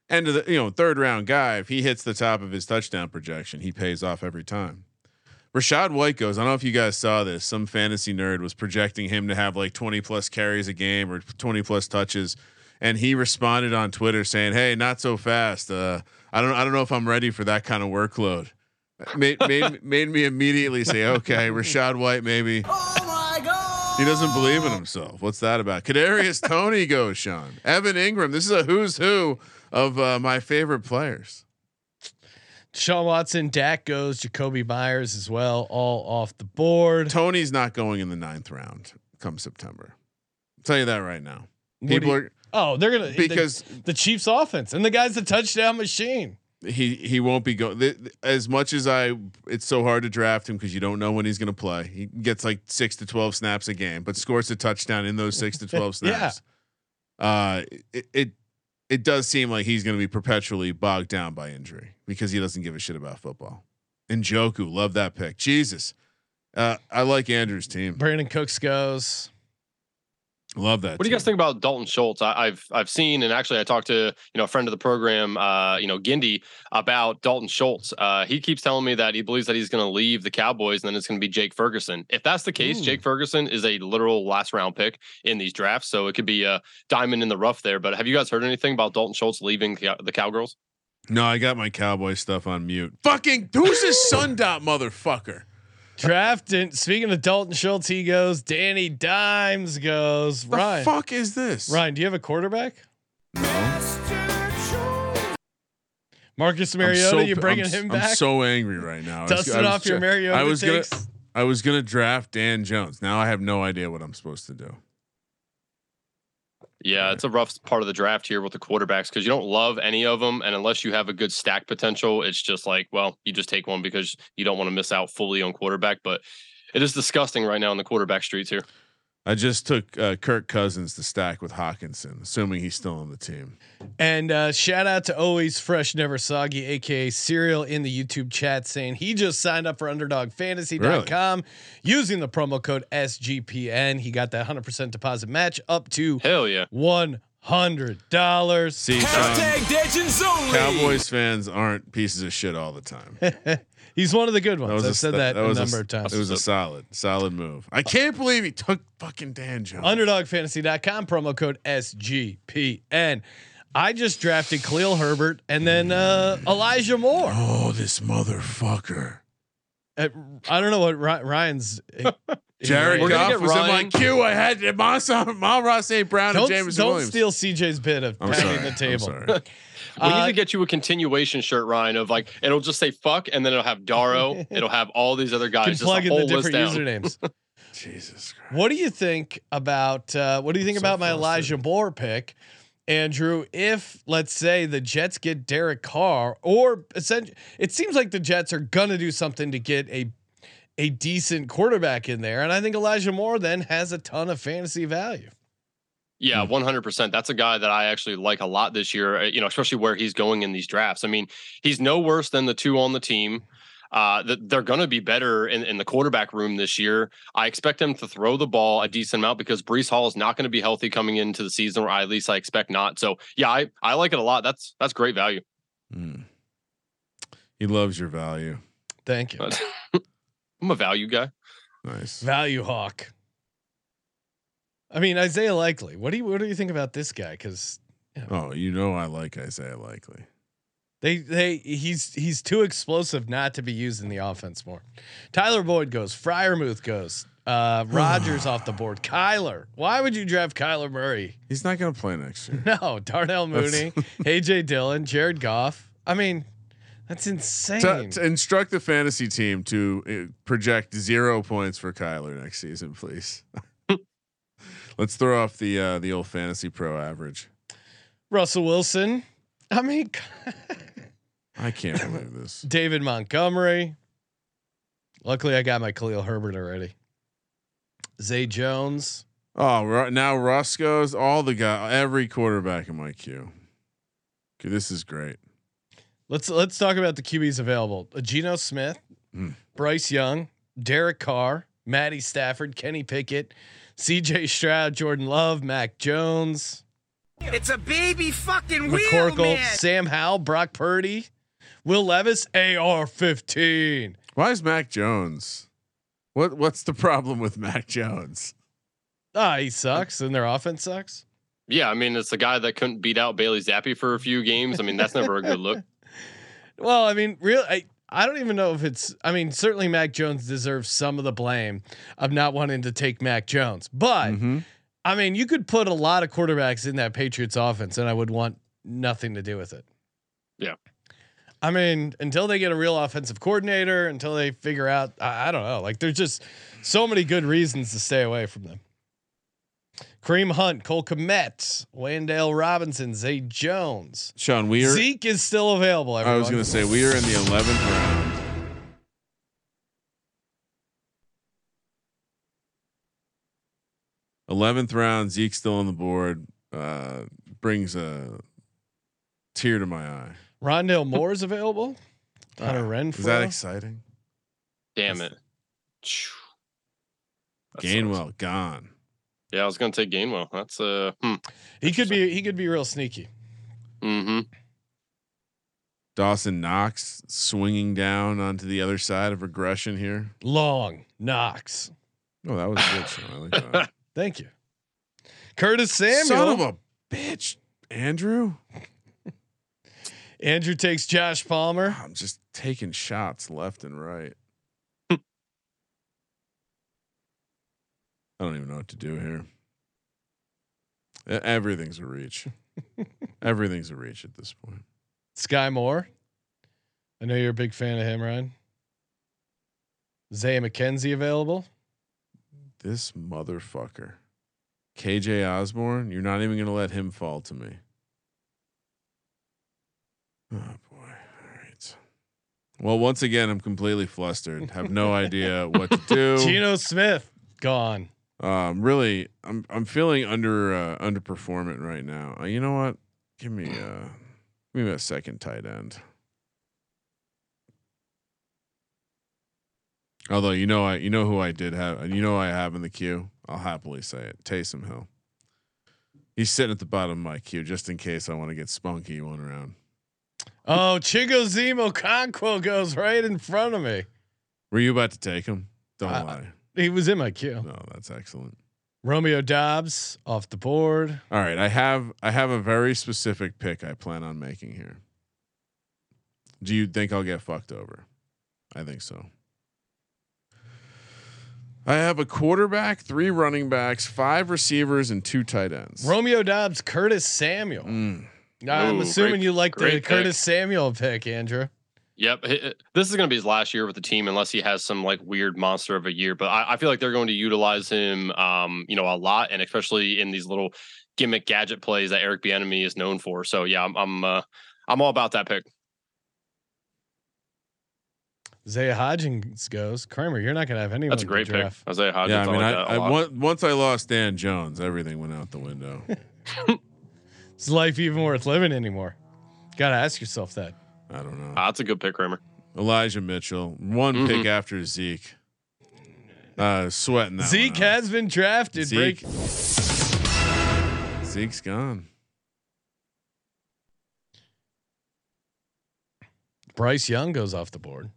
end of the you know third round guy, if he hits the top of his touchdown projection, he pays off every time. Rachaad White goes. I don't know if you guys saw this. Some fantasy nerd was projecting him to have like 20 plus carries a game or 20 plus touches, and he responded on Twitter saying, "Hey, not so fast. Uh, I don't. I don't know if I'm ready for that kind of workload." Made made, made me immediately say, "Okay, Rachaad White, maybe." Oh my God. He doesn't believe in himself. What's that about? Kadarius Toney goes, Sean. Evan Engram. This is a who's who of uh, my favorite players. Sean Watson, Dak goes, Jakobi Meyers as well, all off the board. Toney's not going in the ninth round come September. I'll tell you that right now. What People you- are Oh, they're gonna because the, the Chiefs' offense and the guy's a touchdown machine. he he won't be going as much as I. It's so hard to draft him because you don't know when he's going to play. He gets like six to twelve snaps a game, but scores a touchdown in those six to twelve Yeah. snaps. Uh, it, it it does seem like he's going to be perpetually bogged down by injury because he doesn't give a shit about football. Njoku, love that pick. Jesus, uh, I like Andrew's team. Brandin Cooks goes. Love that. What do you guys think about Dalton Schultz? I, I've I've seen and actually I talked to you know a friend of the program, uh, you know Gindy, about Dalton Schultz. Uh, he keeps telling me that he believes that he's going to leave the Cowboys and then it's going to be Jake Ferguson. If that's the case, Ooh. Jake Ferguson is a literal last round pick in these drafts, so it could be a diamond in the rough there. But have you guys heard anything about Dalton Schultz leaving the, Cowgirls? No, I got my cowboy stuff on mute. Fucking who's this sun dot motherfucker? Drafting. Speaking of Dalton Schultz, he goes. Danny Dimes goes. Ryan. What the Ryan. fuck is this? Ryan, do you have a quarterback? No. Marcus Mariota, so- you bringing I'm, s- him I'm so angry right now. I was- Dusting I was off your Mariota I was gonna. I was gonna draft Dan Jones. Now I have no idea what I'm supposed to do. Yeah, it's a rough part of the draft here with the quarterbacks because you don't love any of them, and unless you have a good stack potential, it's just like, well, you just take one because you don't want to miss out fully on quarterback. But it is disgusting right now in the quarterback streets here. I just took uh, Kirk Cousins to stack with Hockenson, assuming he's still on the team. And uh, shout out to always fresh, never soggy, aka Serial in the YouTube chat saying he just signed up for UnderdogFantasy.com using the promo code SGPN. He got that 100% deposit match up to Hell yeah. one hundred dollars. See, Sean, Cowboys fans aren't pieces of shit all the time. He's one of the good ones. was a I've said st- that, that a was a number s- of times. It was a solid, solid move. I can't believe he took fucking Dan Jones. UnderdogFantasy.com promo code SGPN. I just drafted Khalil Herbert and then uh, Elijah Moore. Oh, this motherfucker. Uh, I don't know what Ryan's. Jared We're gonna Goff get was in my Ryan. queue. I had Amon Ra St. Brown Don't, and James don't Williams. steal CJ's bit of I'm pounding sorry. the I'm table. sorry. We need Uh, to get you a continuation shirt, Ryan, of like it'll just say fuck and then it'll have Daro. it'll have all these other guys. can Just a plug in the whole different down. usernames. Jesus Christ. what do you think about uh, what do you think So about my frustrated. Elijah Moore pick, Andrew? If let's say the Jets get Derek Carr, or essentially, it seems like the Jets are gonna do something to get a a decent quarterback in there, and I think Elijah Moore then has a ton of fantasy value. Yeah, Hmm. one hundred percent. That's a guy that I actually like a lot this year. uh, You know, especially where he's going in these drafts. I mean, he's no worse than the two on the team. Uh, that they're going to be better in, in the quarterback room this year. I expect him to throw the ball a decent amount because Breece Hall is not going to be healthy coming into the season, or at least I expect not. So yeah, I I like it a lot. That's that's great value. Mm. He loves your value. Thank you. But I'm a value guy. Nice. Value hawk. I mean Isaiah Likely. What do you what do you think about this guy? Because Oh, you know I like Isaiah Likely. they they he's he's too explosive not to be used in the offense more. Tyler Boyd goes. Freiermuth goes. Uh, Rodgers off the board. Kyler. Why would you draft Kyler Murray? He's not going to play next year. No, Darnell Mooney, AJ Dillon, Jared Goff. I mean, that's insane. to, to instruct the fantasy team to uh, project zero points for Kyler next season, please. Let's throw off the uh, the old fantasy pro average. Russell Wilson. I mean, I can't believe this. David Montgomery. Luckily, I got my Khalil Herbert already. Zay Jones. Oh, now Russ goes. All the guy, every quarterback in my queue. Okay, this is great. Let's let's talk about the QBs available. Geno Smith, Hmm. Bryce Young, Derek Carr, Matty Stafford, Kenny Pickett, C.J. Stroud, Jordan Love, Mac Jones, It's a baby fucking wheel, McCorkle, man. Sam Howell, Brock Purdy, Will Levis, AR-15. Why is Mac Jones? What What's the problem with Mac Jones? Ah, he sucks, and their offense sucks. Yeah, I mean, it's the guy that couldn't beat out Bailey Zappe for a few games. I mean, that's never a good look. Well, I mean, real I, I don't even know if it's I mean, certainly Mac Jones deserves some of the blame of not wanting to take Mac Jones. But Mhm. I mean, you could put a lot of quarterbacks in that Patriots offense and I would want nothing to do with it. Yeah. I mean, until they get a real offensive coordinator, until they figure out I, I don't know. Like there's just so many good reasons to stay away from them. Kareem Hunt, Cole Kmet, Wan'Dale Robinson, Zay Jones. Sean, we are. Zeke is still available. Everyone. I was going to say we are in the eleventh round. Eleventh round, Zeke still on the board. Uh, brings a tear to my eye. Rondale Moore is available. Hunter Renfrow. Is that exciting? Damn it. That sucks. Gainwell gone. Yeah, I was gonna take Gainwell. That's uh, hmm. he could be. He could be real sneaky. hmm Dawson Knox swinging down onto the other side of regression here. Long Knox. Oh, that was good. Sean. I like that. Thank you. Curtis Samuel. Son of a bitch, Andrew. Andrew takes Josh Palmer. I'm just taking shots left and right. I don't even know what to do here. Everything's a reach. Everything's a reach at this point. Skyy Moore. I know you're a big fan of him, Ryan. Zay McKenzie available. This motherfucker. KJ Osborn, you're not even going to let him fall to me. Oh boy. All right. Well, once again, I'm completely flustered. Have no idea what to do. Geno Smith gone. Um, really, I'm I'm feeling under uh, underperforming right now. Uh, you know what? Give me uh, give me a second tight end. Although you know I you know who I did have and you know I have in the queue. I'll happily say it. Taysom Hill. He's sitting at the bottom of my queue just in case I want to get spunky one round. Oh, Chigoziem Okonkwo goes right in front of me. Were you about to take him? Don't I- lie. He was in my queue. No, that's excellent. Romeo Doubs off the board. All right, I have I have a very specific pick I plan on making here. Do you think I'll get fucked over? I think so. I have a quarterback, three running backs, five receivers, and two tight ends. Romeo Doubs, Curtis Samuel. Mm. I'm Ooh, assuming great- you like the great pick. Curtis Samuel pick, Andrew. Yep. This is going to be his last year with the team unless he has some like weird monster of a year. But I, I feel like they're going to utilize him, um, you know, a lot, and especially in these little gimmick gadget plays that Eric Bieniemy is known for. So yeah, I'm I'm uh, I'm all about that pick. Isaiah Hodgins goes. Kramer, you're not going to have anyone. That's a great pick. draft. Isaiah Hodgins. yeah, I mean, like I, that a I, lot. on- once I lost Dan Jones, everything went out the window. Is life even worth living anymore? Got to ask yourself that. I don't know. Ah, that's a good pick, Kramer. Elijah Mitchell, one Mhm. pick after Zeke. Uh, sweating that. Zeke out. has been drafted. Zeke. Break. Zeke's gone. Bryce Young goes off the board.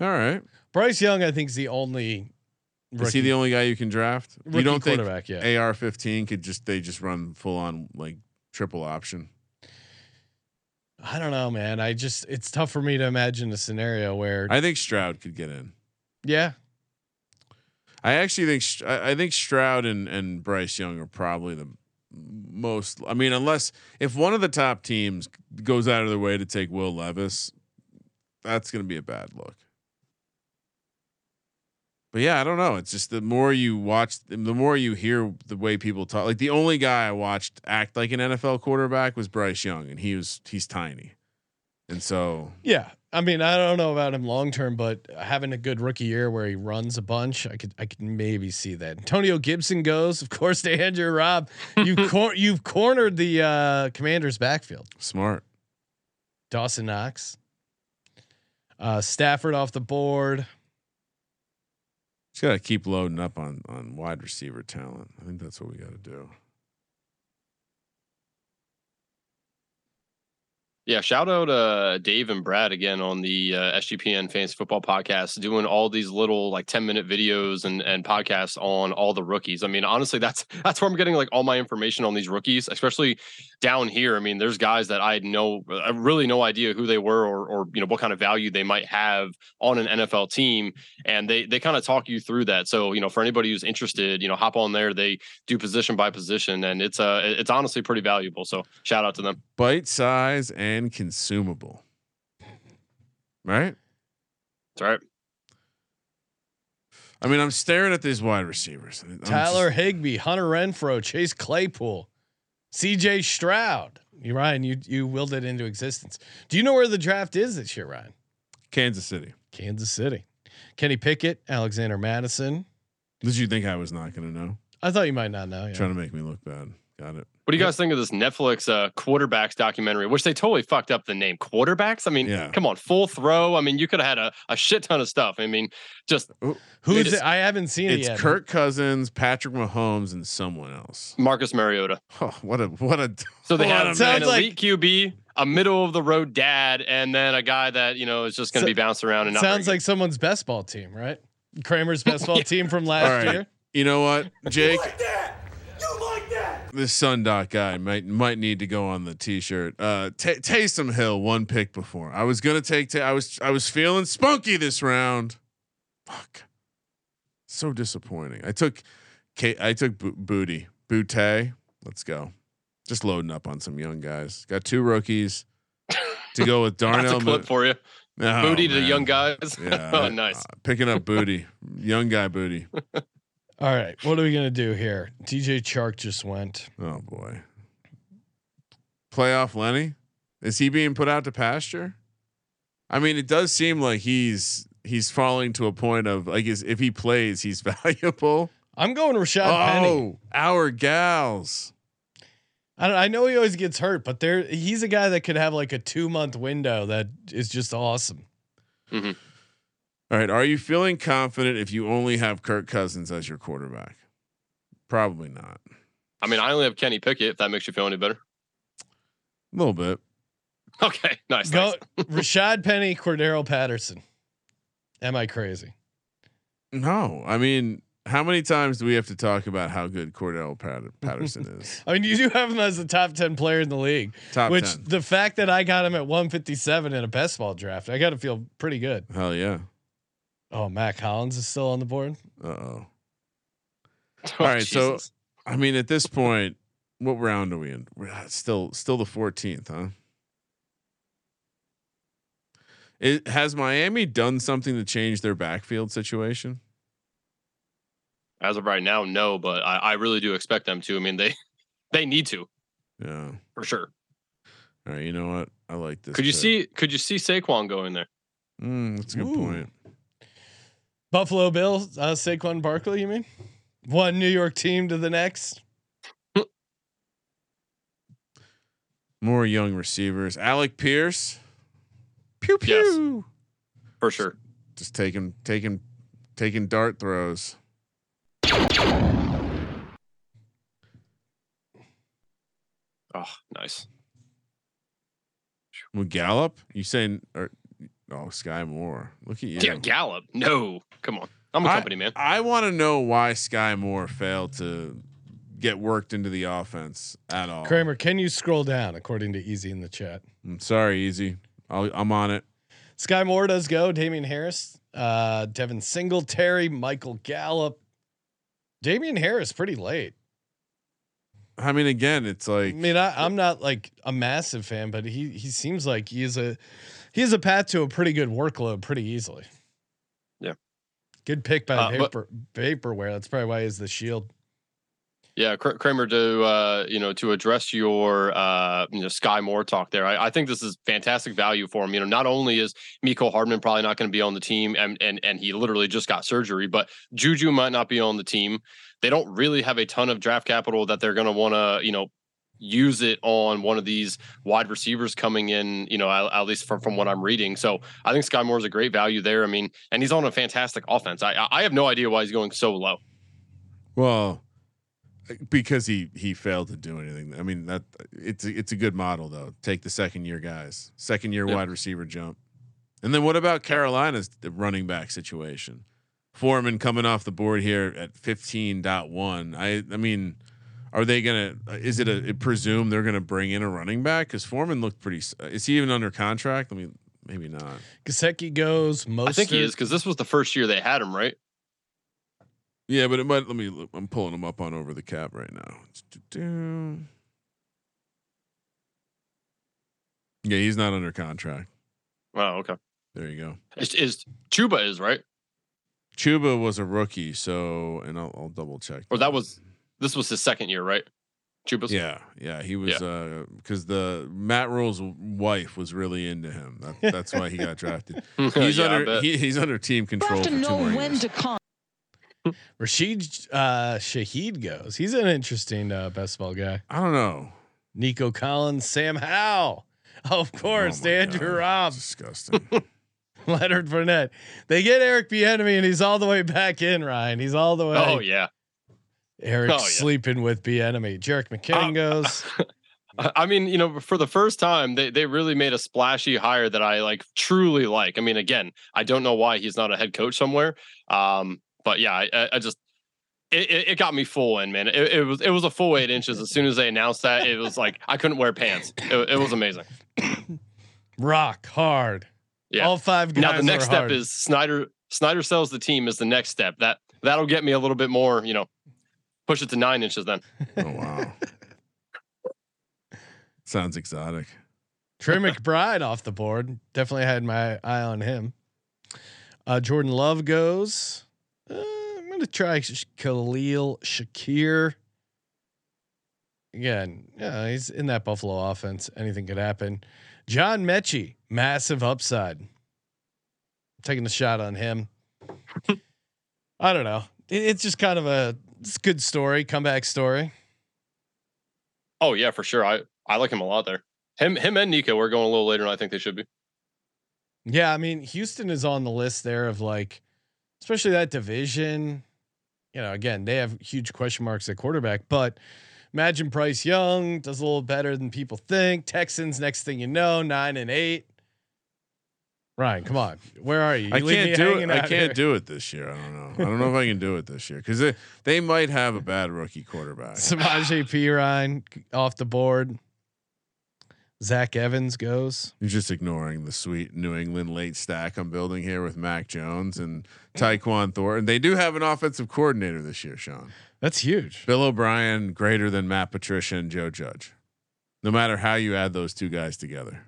All right. Bryce Young, I think, is the only. Is he the only guy you can draft? You don't think quarterback? Yeah. AR fifteen could just they just run full on like triple option? I don't know, man. I just it's tough for me to imagine a scenario where. I think Stroud could get in. yeah, I actually think I think Stroud and and Bryce Young are probably the most. I mean, unless if one of the top teams goes out of their way to take Will Levis, that's going to be a bad look. But yeah, I don't know. It's just the more you watch, the more you hear the way people talk. Like the only guy I watched act like an NFL quarterback was Bryce Young, and he was he's tiny, and so yeah. I mean, I don't know about him long term, but having a good rookie year where he runs a bunch, I could I could maybe see that. Antonio Gibson goes, of course, to Andrew Raub. You cor- you've cornered the uh, Commanders' backfield. smart. Dawson Knox, uh, Stafford off the board. Just gotta keep loading up on on wide receiver talent. I think that's what we got to do. Yeah, shout out uh Dave and Brad again on the uh, SGPN Fantasy Football Podcast, doing all these little like ten minute videos and and podcasts on all the rookies. I mean, honestly, that's that's where I'm getting like all my information on these rookies, especially down here. I mean, there's guys that I no, I really no idea who they were or or you know what kind of value they might have on an NFL team, and they they kind of talk you through that. So you know, for anybody who's interested, you know, hop on there. They do position by position, and it's uh it's honestly pretty valuable. So shout out to them. Bite size and consumable. Right? That's right. I mean, I'm staring at these wide receivers. I'm Tyler just- Higbee, Hunter Renfrow, Chase Claypool, C.J. Stroud. You Ryan, you you willed it into existence. Do you know where the draft is this year, Ryan? Kansas City. Kansas City. Kenny Pickett, Alexander Mattison. Did you think I was not going to know? I thought you might not know. Yeah. Trying to make me look bad. Got it. What do you guys think of this Netflix uh, quarterbacks documentary, which they totally fucked up the name quarterbacks? I mean, Yeah. come on, full throw. I mean, you could have had a, a shit ton of stuff. I mean, just Who's It's- it? I haven't seen it It's yet. Kirk Cousins, Patrick Mahomes, and someone else. Marcus Mariota. Oh, what a what a So they what have a an Sounds like- elite QB, a middle of the road dad, and then a guy that you know is just going to So- be bouncing around and not Sounds very like someone's best ball team, right? Kramer's best ball team from last All right. year. You know what, Jake? that? You like that? this Sundoc guy might might need to go on the t-shirt. Uh, Ta Taysom Hill, one pick before. I was gonna take. Ta- I was I was feeling spunky this round. Fuck, so disappointing. I took, K- I took Bo- Booty Booty. Let's go. Just loading up on some young guys. Got two rookies to go with good. That's Darnell. a clip for you. Oh, Booty to young guys. Yeah, oh, nice. uh, picking up booty, young guy booty. All right, what are we gonna do here? DJ Chark just went. Oh boy. Playoff Lenny? Is he being put out to pasture? I mean, it does seem like he's he's falling to a point of like is if he plays, he's valuable. I'm going Rashaad oh, Penny. Oh, our gals. I, don't, I know he always gets hurt, but there he's a guy that could have like a two month window that is just awesome. Mm-hmm. All right. Are you feeling confident if you only have Kirk Cousins as your quarterback? Probably not. I mean, I only have Kenny Pickett. If that makes you feel any better. A little bit. Okay, nice. Go nice. Rashaad Penny, Cordarrelle Patterson. Am I crazy? No. I mean, how many times do we have to talk about how good Cordell Pat- Patterson is? I mean, you do have him as the top ten player in the league. Top which 10. the fact that I got him at 157 in a best ball draft, I got to feel pretty good. Hell yeah. Oh, Mack Hollins is still on the board. Uh oh. All right, so- I mean, at this point, what round are we in? We're uh, still still the 14th, huh? It, has Miami done something to change their backfield situation? as of right now, no, but I, I really do expect them to. I mean, they they need to Yeah. for sure. All right. You know what? I like this. Could you pick. see? Could you see Saquon going there? Mm, that's a good Ooh. point. Buffalo Bills, uh, Saquon Barkley, you mean? One New York team to the next. More young receivers. Alec Pierce. Pew Yes. pew. for sure. Just taking taking taking dart throws. Oh, nice. With Gallup, you saying or oh Skyy Moore. Look at you. Yeah, Gallup. No, come on. I'm a I- company man. I want to know why Skyy Moore failed to get worked into the offense at all. Kramer, can you scroll down according to Easy in the chat? I'm sorry, easy. I'll, I'm on it. Skyy Moore does go. Damien Harris, uh, Devin Singletary, Michael Gallup. Damien Harris pretty late. I mean, again, it's like. I mean, I, I'm not like a massive fan, but he he seems like he is a he has a path to a pretty good workload pretty easily. Yeah. Good pick by Uh, but- paper vaporware. That's probably why he's the shield. Yeah, Kramer to uh, you know to address your uh, you know Skyy Moore talk there. I, I think this is fantastic value for him. You know, not only is Mecole Hardman probably not going to be on the team, and and and he literally just got surgery, but Juju might not be on the team. They don't really have a ton of draft capital that they're going to want to you know use it on one of these wide receivers coming in. You know, at, at least from from what I'm reading. So I think Skyy Moore is a great value there. I mean, and he's on a fantastic offense. I I have no idea why he's going so low. well because he he failed to do anything. I mean that it's a, it's a good model though. Take the second year guys, second year Yep. wide receiver jump, and then what about Carolina's running back situation? Foreman coming off the board here at fifteen point one. I I mean, are they gonna? Is it a I presume they're gonna bring in a running back? Because Foreman looked pretty. Uh, is he even under contract? I mean, maybe not. Gesicki goes. Most I think he is because this was the first year they had him, right? Yeah, but it might. Let me. look- I'm pulling him up on over the cap right now. Yeah, he's not under contract. Oh, okay. There you go. Is, is Chuba is right, Chuba was a rookie, so and I'll, I'll double check. or that was this was his second year, right? Chuba's. Yeah, yeah, he was uh because the Matt Rhule's wife was really into him. That, that's why he got drafted. He's Yeah, under he, he's under team control You for two more years. To come. Rashid uh, Shaheed goes. He's an interesting uh, best ball guy. I don't know. Nico Collins, Sam Howell, of course, Oh Andrew God, Raub, disgusting. Leonard Fournette. They get Eric Bieniemy, and he's all the way back in. Ryan, he's all the way. Oh yeah. Eric Oh, yeah. sleeping with Bieniemy. Jerick McKinnon Um, goes. I mean, you know, for the first time, they they really made a splashy hire that I like truly like. I mean, again, I don't know why he's not a head coach somewhere. Um, but yeah, I, I- I just it, it, it got me full in, man. It, it was it was a full eight inches. As soon as they announced that, it was like I couldn't wear pants. It, it was amazing. Rock hard. Yeah. All five guys. now the next step hard. is Snyder. Snyder sells the team is the next step. That that'll get me a little bit more. You know, push it to nine inches then. oh wow. Sounds exotic. Trey McBride off the board. Definitely had my eye on him. Uh, Jordan Love goes. Uh, I'm gonna try Khalil Shakir. Again, yeah, he's in that Buffalo offense. Anything could happen. John Metchie, massive upside. I'm taking a shot on him. I don't know. It- it's just kind of a it's a good story, comeback story. Oh yeah, for sure. I I like him a lot there. Him him and Nico we're going a little later than I think they should be. Yeah, I mean, Houston is on the list there of like, especially that division. You know, again, they have huge question marks at quarterback, but imagine Bryce Young does a little better than people think. Texans, next thing you know, nine and eight. Ryan, come on, where are you? you I can't do it. I can't here. do it this year. I don't know. I don't know if I can do it this year because they, they might have a bad rookie quarterback. Samaje Perine off the board. Zach Evans goes. You're just ignoring the sweet New England late stack I'm building here with Mac Jones and Tyquan Thornton. They do have an offensive coordinator this year, Sean. That's huge. Bill O'Brien greater than Matt Patricia and Joe Judge. No matter how you add those two guys together.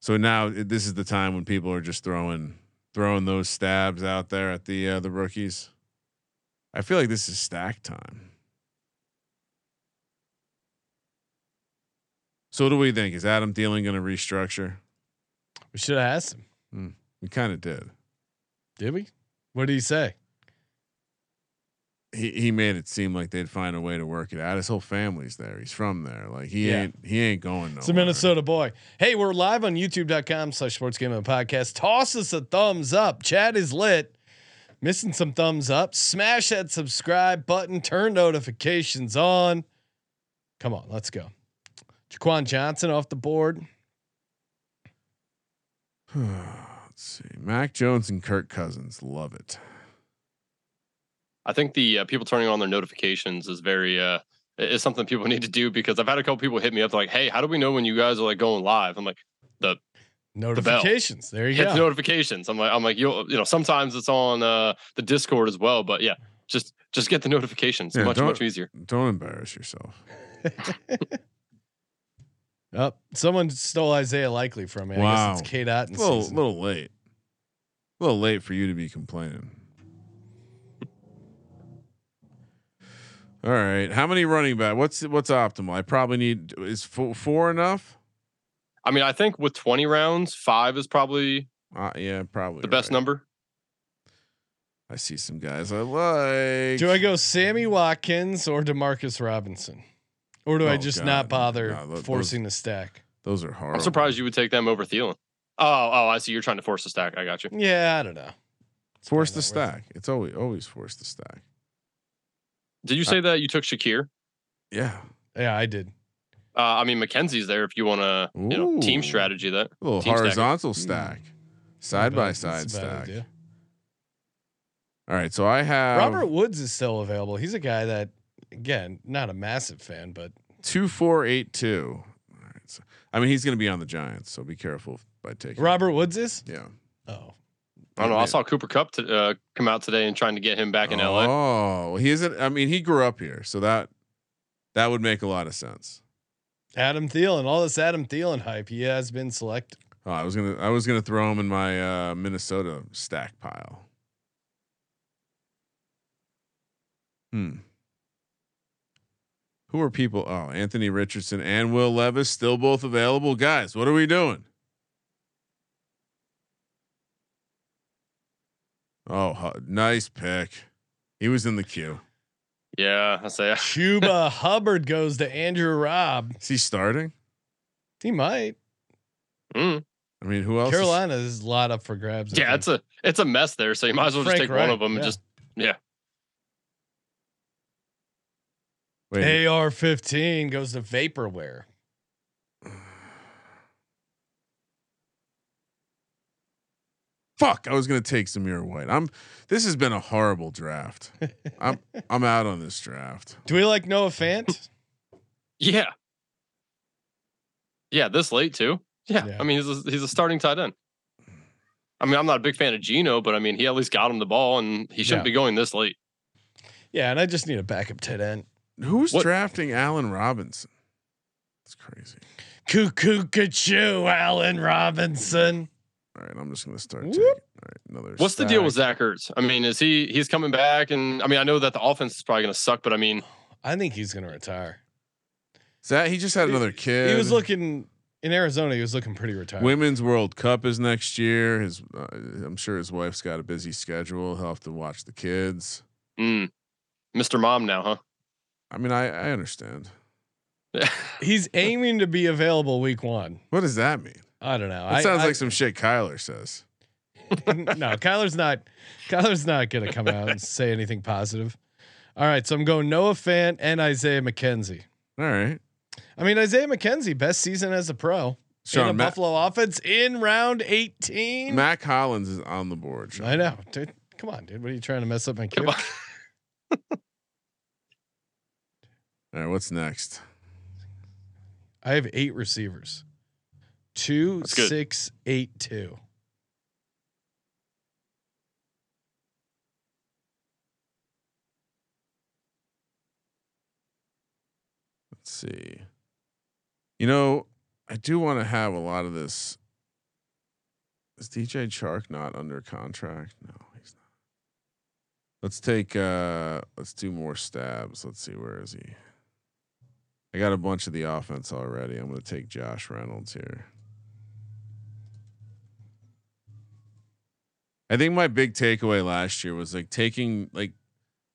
So now this is the time when people are just throwing throwing those stabs out there at the uh, the rookies. I feel like this is stack time. So what do we think? Is Adam Thielen going to restructure? We should have asked him. We kind of did. Did we? What did he say? He he made it seem like they'd find a way to work it out. His whole family's there. He's from there. Like he Yeah. ain't he ain't going nowhere. It's a Minnesota boy. Hey, we're live on youtube.com slash sports gaming podcast. Toss us a thumbs up. Chat is lit. Missing some thumbs up. Smash that subscribe button. Turn notifications on. Come on, let's go. Jaquan Johnson off the board. Let's see. Mac Jones and Kirk Cousins. Love it. I think the uh, people turning on their notifications is very uh is something people need to do because I've had a couple people hit me up like, "Hey, how do we know when you guys are like going live?" I'm like, "The Notifications. There you hit go. the notifications." I'm like, I'm like, you you know, sometimes it's on uh the Discord as well, but yeah, just just get the notifications. Yeah, much much easier. Don't embarrass yourself. Oh, someone stole Isaiah Likely from me. I Wow. guess it's Cade Otton. A little, little late. A little late for you to be complaining. All right. How many running back? What's what's optimal? I probably need is four, four enough? I mean, I think with 20 rounds, five is probably Uh, yeah, probably the best right. number. I see some guys I like. Do I go Sammy Watkins or Demarcus Robinson? Or do I Oh, just God. not bother No, tho- forcing the stack? Those are hard. I'm surprised you would take them over Thielen. Oh, oh, I see. You're trying to force the stack. I got you. Yeah, I don't know. It's Force the not worth it. stack. It's always always force the stack. Did you say that you took Shakir? Yeah. Yeah, I did. Uh, I mean, McKenzie's there if you want to, you know, team strategy that. A little Team stacking. horizontal stack. Side by side That's a bad stack. idea. All right. So I have Robert Woods is still available. He's a guy that, again, not a massive fan, but two four eight two. All right. So, I mean, he's going to be on the Giants, so be careful by taking. Robert Woods is. Yeah. Oh, I don't know. I saw Cooper Kupp to, uh, come out today and trying to get him back in LA. Oh, he isn't. I mean, he grew up here, so that that would make a lot of sense. Adam Thielen. All this Adam Thielen hype. He has been selected. Oh, I was gonna I was gonna throw him in my uh, Minnesota stack pile. Hmm. Who are people? Oh, Anthony Richardson and Will Levis still both available. Guys, what are we doing? Oh, nice pick. He was in the queue. Yeah, I say. Chuba Hubbard goes to Andrew Raub. Is he starting? He might. Mm. I mean, who else? is- Carolina is a lot up for grabs. I Yeah, think. it's a it's a mess there. So you might as well just Frank take one of them and just yeah. Wait, AR 15 goes to Vaporware. Fuck, I was gonna take Samir White. I'm. This has been a horrible draft. I'm. I'm out on this draft. Do we like Noah Fant? Yeah. Yeah, this late too. Yeah, Yeah. I mean he's a, he's a starting tight end. I mean, I'm not a big fan of Geno, but I mean he at least got him the ball, and he shouldn't Yeah. be going this late. yeah, and I just need a backup tight end. Who's What- drafting Allen Robinson? It's crazy. Cuckoo Cachoo, Allen Robinson. All right, I'm just gonna start taking. All right, another. What's the deal with stack. Zach Ertz? I mean, is he he's coming back? And I mean, I know that the offense is probably going to suck, but I mean, I think he's going to retire. Zach? He just had another kid. He was looking in Arizona. He was looking pretty retired. Women's World Cup is next year. His, uh, I'm sure his wife's got a busy schedule. He'll have to watch the kids. mm, Mr. Mom now, huh? I mean, I, I understand. He's aiming to be available week one. What does that mean? I don't know. That I, sounds I- like some shit Kyler says. no, Kyler's not. Kyler's not going to come out and say anything positive. All right, so I'm going Noah Fant and Isaiah McKenzie. All right, I mean, Isaiah McKenzie, best season as a pro in a Sean Ma- Buffalo offense in round 18. Mack Hollins is on the board. Sean. I know, dude. Come on, dude. What are you trying to mess up my Come queue? on. All right, what's next? I have eight receivers. Two, six, eight, two. Let's see. You know, I do want to have a lot of this. Is DJ Chark not under contract? No, he's not. Let's take uh let's do more stabs. Let's see where is he? I got a bunch of the offense already. I'm going to take Josh Reynolds here. I think my big takeaway last year was like taking like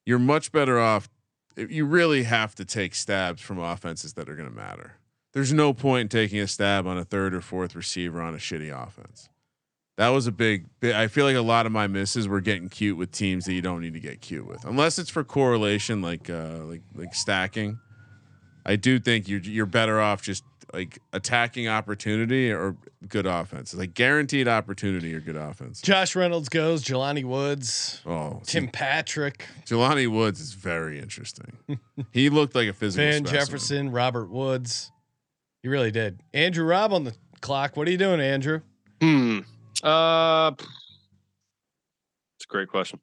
you're much better off. You really have to take stabs from offenses that are going to matter. There's no point in taking a stab on a third or fourth receiver on a shitty offense. That was a big. I feel like a lot of my misses were getting cute with teams that you don't need to get cute with, unless it's for correlation, like uh, like like stacking. I do think you're you're better off just like attacking opportunity or good offense, like guaranteed opportunity or good offense. Josh Reynolds goes. Jelani Woods. Oh, Tim Patrick. Jelani Woods is very interesting. he looked like a physical. Van specimen. Jefferson. Robert Woods. He really did. Andrew Raub on the clock. What are you doing, Andrew? Hmm. Uh, it's a great question.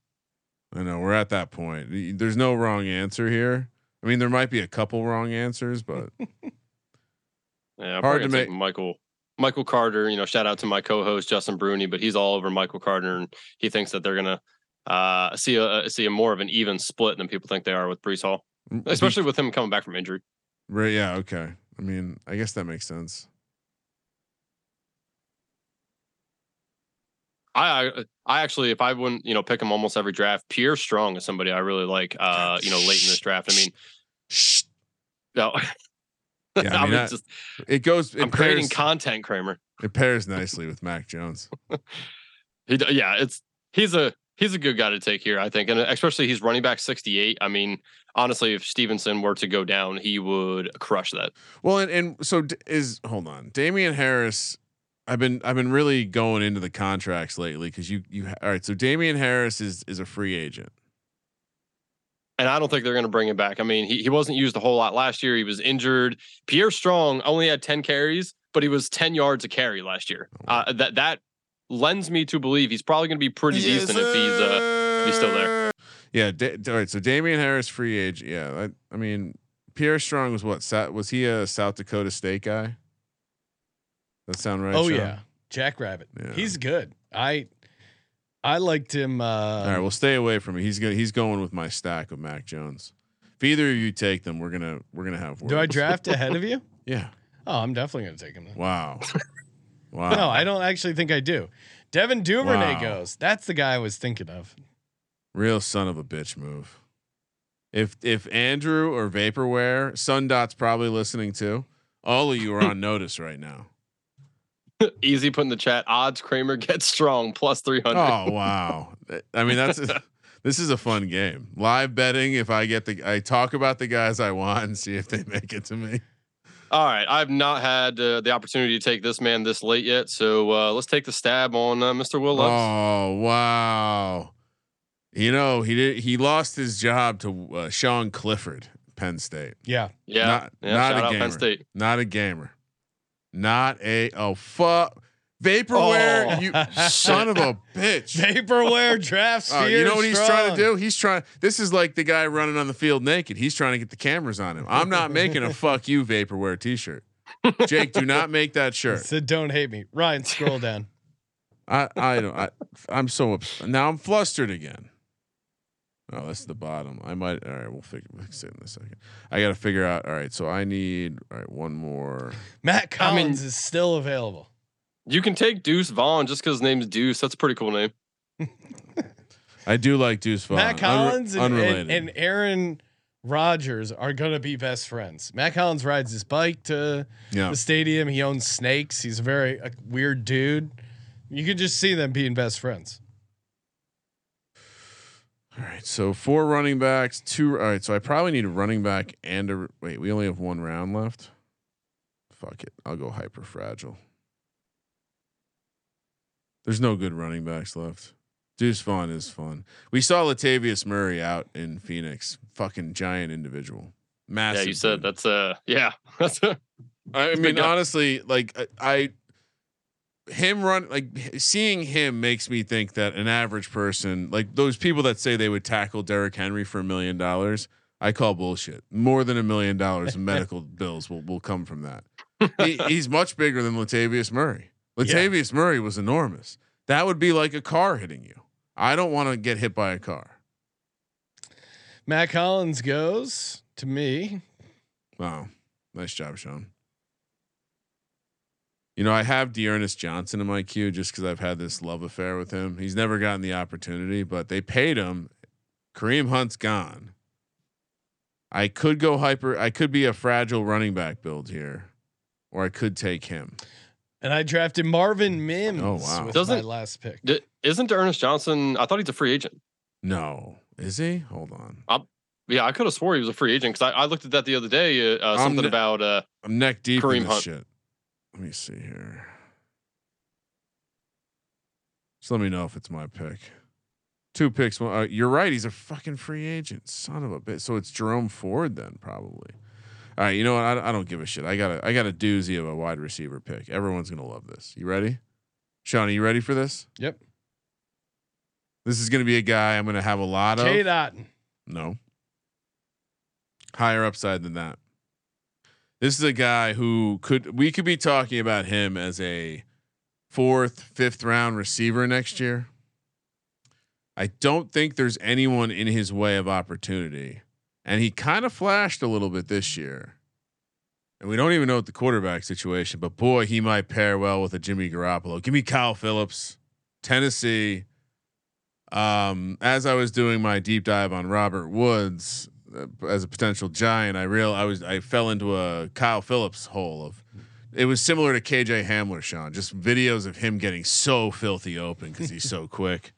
I know we're at that point. There's no wrong answer here. I mean, there might be a couple wrong answers, but Yeah, I'm Hard to make Michael Michael Carter. You know, shout out to my co-host Justin Bruni, but he's all over Michael Carter, and he thinks that they're gonna uh, see a see a more of an even split than people think they are with Breece Hall, especially with him coming back from injury. right. Yeah. Okay. I mean, I guess that makes sense. I I- I actually, if I wouldn't, you know, pick him almost every draft, Pierre Strong is somebody I really like. Uh, you know, late in this draft. I mean, no, Yeah, I mean, that- just It goes. It I'm creating content, Kramer. it pairs nicely with Mac Jones. He, yeah, it's he's a he's a good guy to take here, I think, and especially he's running back 68. I mean, honestly, if Stevenson were to go down, he would crush that. Well, and, and so is hold on, Damien Harris. I've been I've been really going into the contracts lately because you you all right. So Damien Harris is is a free agent. And I don't think they're going to bring him back. I mean, he, he wasn't used a whole lot last year. He was injured. Pierre Strong only had 10 carries, but he was 10 yards a carry last year. Uh, that that lends me to believe he's probably going to be pretty decent if he's uh, if he's still there. Yeah. Da- all right. So Damien Harris, free agent. Yeah. I, I mean, Pierre Strong was what? Sa- was he a South Dakota State guy? That sound right? oh Sean? yeah, Jack Rabbit. Yeah. He's good. I I liked him. Uh, All right. Well, stay away from me. He's gonna he's going with my stack of Mac Jones. If either of you take them, we're gonna we're gonna have. do I draft ahead of you? Yeah. Oh, I'm definitely going to take him. Then. Wow. Wow. No, I don't actually think I do. Devin Duvernay Wow. goes. That's the guy I was thinking of. Real son of a bitch move. If if Andrew or Vaporware, Sundot's probably listening too. All of you are on notice right now. Easy put in the chat. Odds Kramer gets strong plus 300. Oh wow! I mean that's this is a fun game. Live betting. If I get the, I talk about the guys I want and see if they make it to me. All right. I've not had uh, the opportunity to take this man this late yet. So uh, let's take the stab on uh, Mr. Will Levis. Oh wow! You know he did. He lost his job to uh, Sean Clifford, Penn State. Yeah. yeah. not- yeah. not shout a out gamer. Penn State. Not a gamer. Not a oh fuck vaporware. Oh. You son of a bitch. Vaporware draft Oh, sphere. you know what he's trying to do? He's trying. This is like the guy running on the field naked. He's trying to get the cameras on him. I'm not making a fuck you vaporware t-shirt. Jake, do not make that shirt. Said don't hate me. Ryan, scroll down. I I don't. I, I'm so ups- now. I'm flustered again. Oh, that's the bottom. I might. All right, we'll figure fix it in a second. I got to figure out. All right, so I need. All right, one more. Mack I mean- Hollins is still available. You can take Deuce Vaughn just because his name's Deuce. That's a pretty cool name. I do like Deuce Vaughn. Mack Unre- Hollins and, and, and Aaron Rodgers are gonna be best friends. Mack Hollins rides his bike to yeah. the stadium. He owns snakes. He's a very a weird dude. You can just see them being best friends. All right, so four running backs, two. All right, so I probably need a running back and a. Wait, we only have one round left. Fuck it, I'll go hyper fragile. There's no good running backs left. Deuce Vaughn is fun. We saw Latavius Murray out in Phoenix. Fucking giant individual, massive. yeah, you said dude. that's uh, a yeah. That's a, I mean, honestly, like I, I, him run like seeing him makes me think that an average person, like those people that say they would tackle Derrick Henry for a million dollars, I call bullshit. More than a million dollars in medical bills will will come from that. He, he's much bigger than Latavius Murray. Latavius Murray was enormous. That would be like a car hitting you. I don't want to get hit by a car. Mack Hollins goes to me. Wow, nice job, Sean. You know, I have D'Ernest Johnson in my queue just because I've had this love affair with him. He's never gotten the opportunity, but they paid him. Kareem Hunt's gone. I could go hyper. I could be a fragile running back build here, or I could take him. And I drafted Marvin Mims Oh, wow. with Doesn't- my last pick. D- isn't Ernest Johnson? I thought he's a free agent. No, is he? Hold on. Yeah, I could have swore he was a free agent because I, I looked at that the other day. Uh, uh, something ne- about uh, I'm neck deep Kareem in this Hunt. shit. Let me see here. Just let me know if it's my pick. Two picks. One, uh, you're right. He's a fucking free agent. Son of a bitch. So it's Jerome Ford then, probably. All right. You know what? I, I don't give a shit. I got a I got a doozy of a wide receiver pick. Everyone's gonna love this. You ready? Sean, are you ready for this? Yep. This is gonna be a guy I'm gonna have a lot of. Cade Otton. No. Higher upside than that. This is a guy who could we could be talking about him as a fourth, fifth round receiver next year. I don't think there's anyone in his way of opportunity. And he kind of flashed a little bit this year. And we don't even know what the quarterback situation, but boy, he might pair well with a Jimmy Garoppolo. Give me Kyle Phillips, Tennessee. Um, as I was doing my deep dive on Robert Woods as a potential giant, I real I was I fell into a Kyle Phillips hole of. It was similar to KJ Hamler, Sean. Just videos of him getting so filthy open because he's so quick.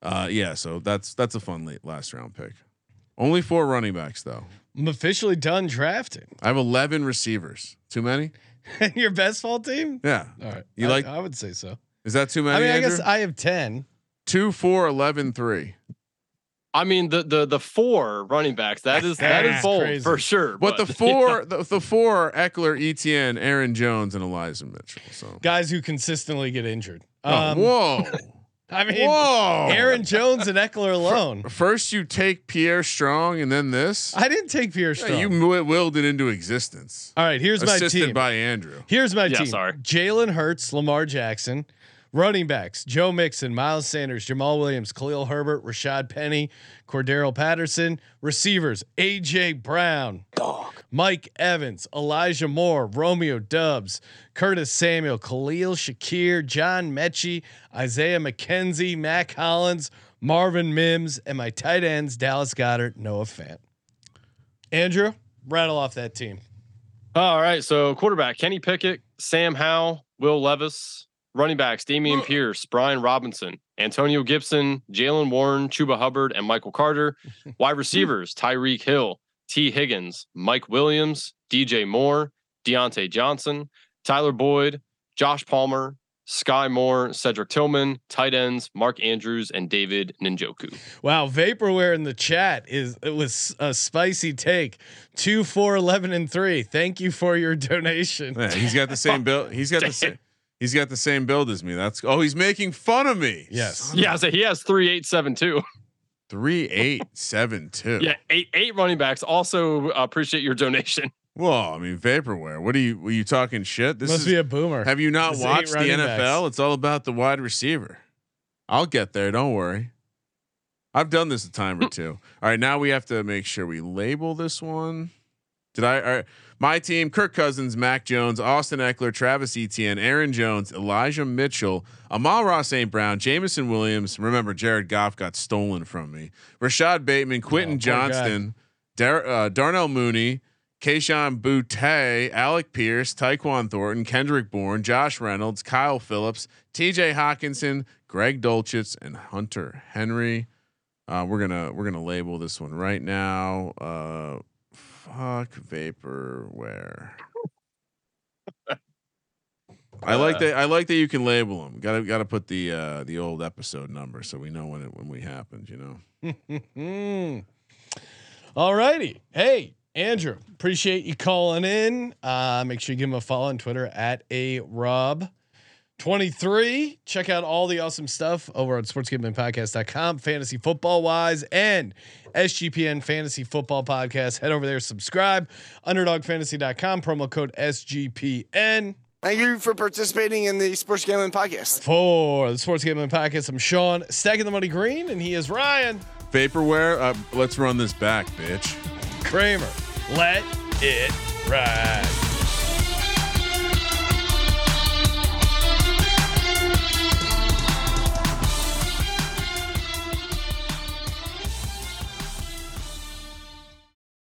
Uh, yeah, so that's that's a fun late last round pick. Only four running backs though. I'm officially done drafting. I have eleven receivers. Too many? Your best ball team? Yeah. All right. You I, like- I would say so. Is that too many? I mean, I guess I have 10. two, four, 11, three. I mean the the the four running backs. That is that is That's bold crazy. for sure. But the yeah. four, the, the four, are Ekeler, Etienne, Aaron Jones, and Elijah Mitchell. So. Guys who consistently get injured. Oh, Um, whoa. I mean, Whoa. Aaron Jones and Ekeler alone. First, you take Pierre Strong, and then this. I didn't take Pierre Yeah, Strong. you wi- willed it into existence. All right, here's my team. by Andrew. Here's my Yeah, team. sorry. Jalen Hurts, Lamar Jackson, running backs, Joe Mixon, Miles Sanders, Jamaal Williams, Khalil Herbert, Rashaad Penny, Cordarrelle Patterson, receivers, AJ Brown, Mike Evans, Elijah Moore, Romeo Doubs, Curtis Samuel, Khalil Shakir, John Metchie, Isaiah McKenzie, Mack Hollins, Marvin Mims, and my tight ends, Dallas Goedert, Noah Fant. Andrew, rattle off that team. All right, so quarterback Kenny Pickett, Sam Howell, Will Levis, running backs Dameon Pierce, Brian Robinson, Antonio Gibson, Jalen Warren, Chuba Hubbard, and Michael Carter. Wide receivers Tyreek Hill, Tee Higgins, Mike Williams, DJ Moore, Diontae Johnson, Tyler Boyd, Josh Palmer, Skyy Moore, Cedric Tillman, tight ends Mark Andrews, and David Njoku. Wow, vaporware in the chat is it was a spicy take. Two, four, eleven, and three. Thank you for your donation. Yeah, he's got the same build. He's got the same. He's got the same build as me. That's oh, he's making fun of me. Yes. Son Yeah, so he has three eight seven two. Three eight seven two. Yeah, eight eight running backs. Also uh, appreciate your donation. Well, I mean, vaporware. What are you? Were you talking shit? This Must is. be a boomer. have you not This watched the NFL? backs. It's all about the wide receiver. I'll get there. Don't worry. I've done this a time or two. All right, now we have to make sure we label this one. Did I? Right, my team: Kirk Cousins, Mac Jones, Austin Ekeler, Travis Etienne, Aaron Jones, Elijah Mitchell, Amon Ra St. Brown, Jameson Williams. Remember, Jared Goff got stolen from me. Rashod Bateman, Quentin Oh. Johnston, Dar- uh, Darnell Mooney, Kayshon Boutte, Alec Pierce, Tyquan Thornton, Kendrick Bourne, Josh Reynolds, Kyle Phillips, T.J. Hockenson, Greg Dulcich, and Hunter Henry. Uh, we're gonna we're gonna label this one right now. Uh, fuck vaporware. I like that. I like that you can label them. Got to got to put the uh, the old episode number so we know when it when we happened. You know. All righty. Hey, Andrew, appreciate you calling in. Uh, make sure you give him a follow on Twitter at a Rob. 23. Check out all the awesome stuff over on sportsgamblingpodcast.com, fantasy football wise, and SGPN Fantasy Football Podcast. Head over there, subscribe. Underdogfantasy.com, promo code SGPN. Thank you for participating in the Sports Gambling Podcast. For the Sports Gambling Podcast, I'm Sean, stacking the money green, and he is Ryan Vaporware. Uh, let's run this back, bitch. Kramer. Let it ride.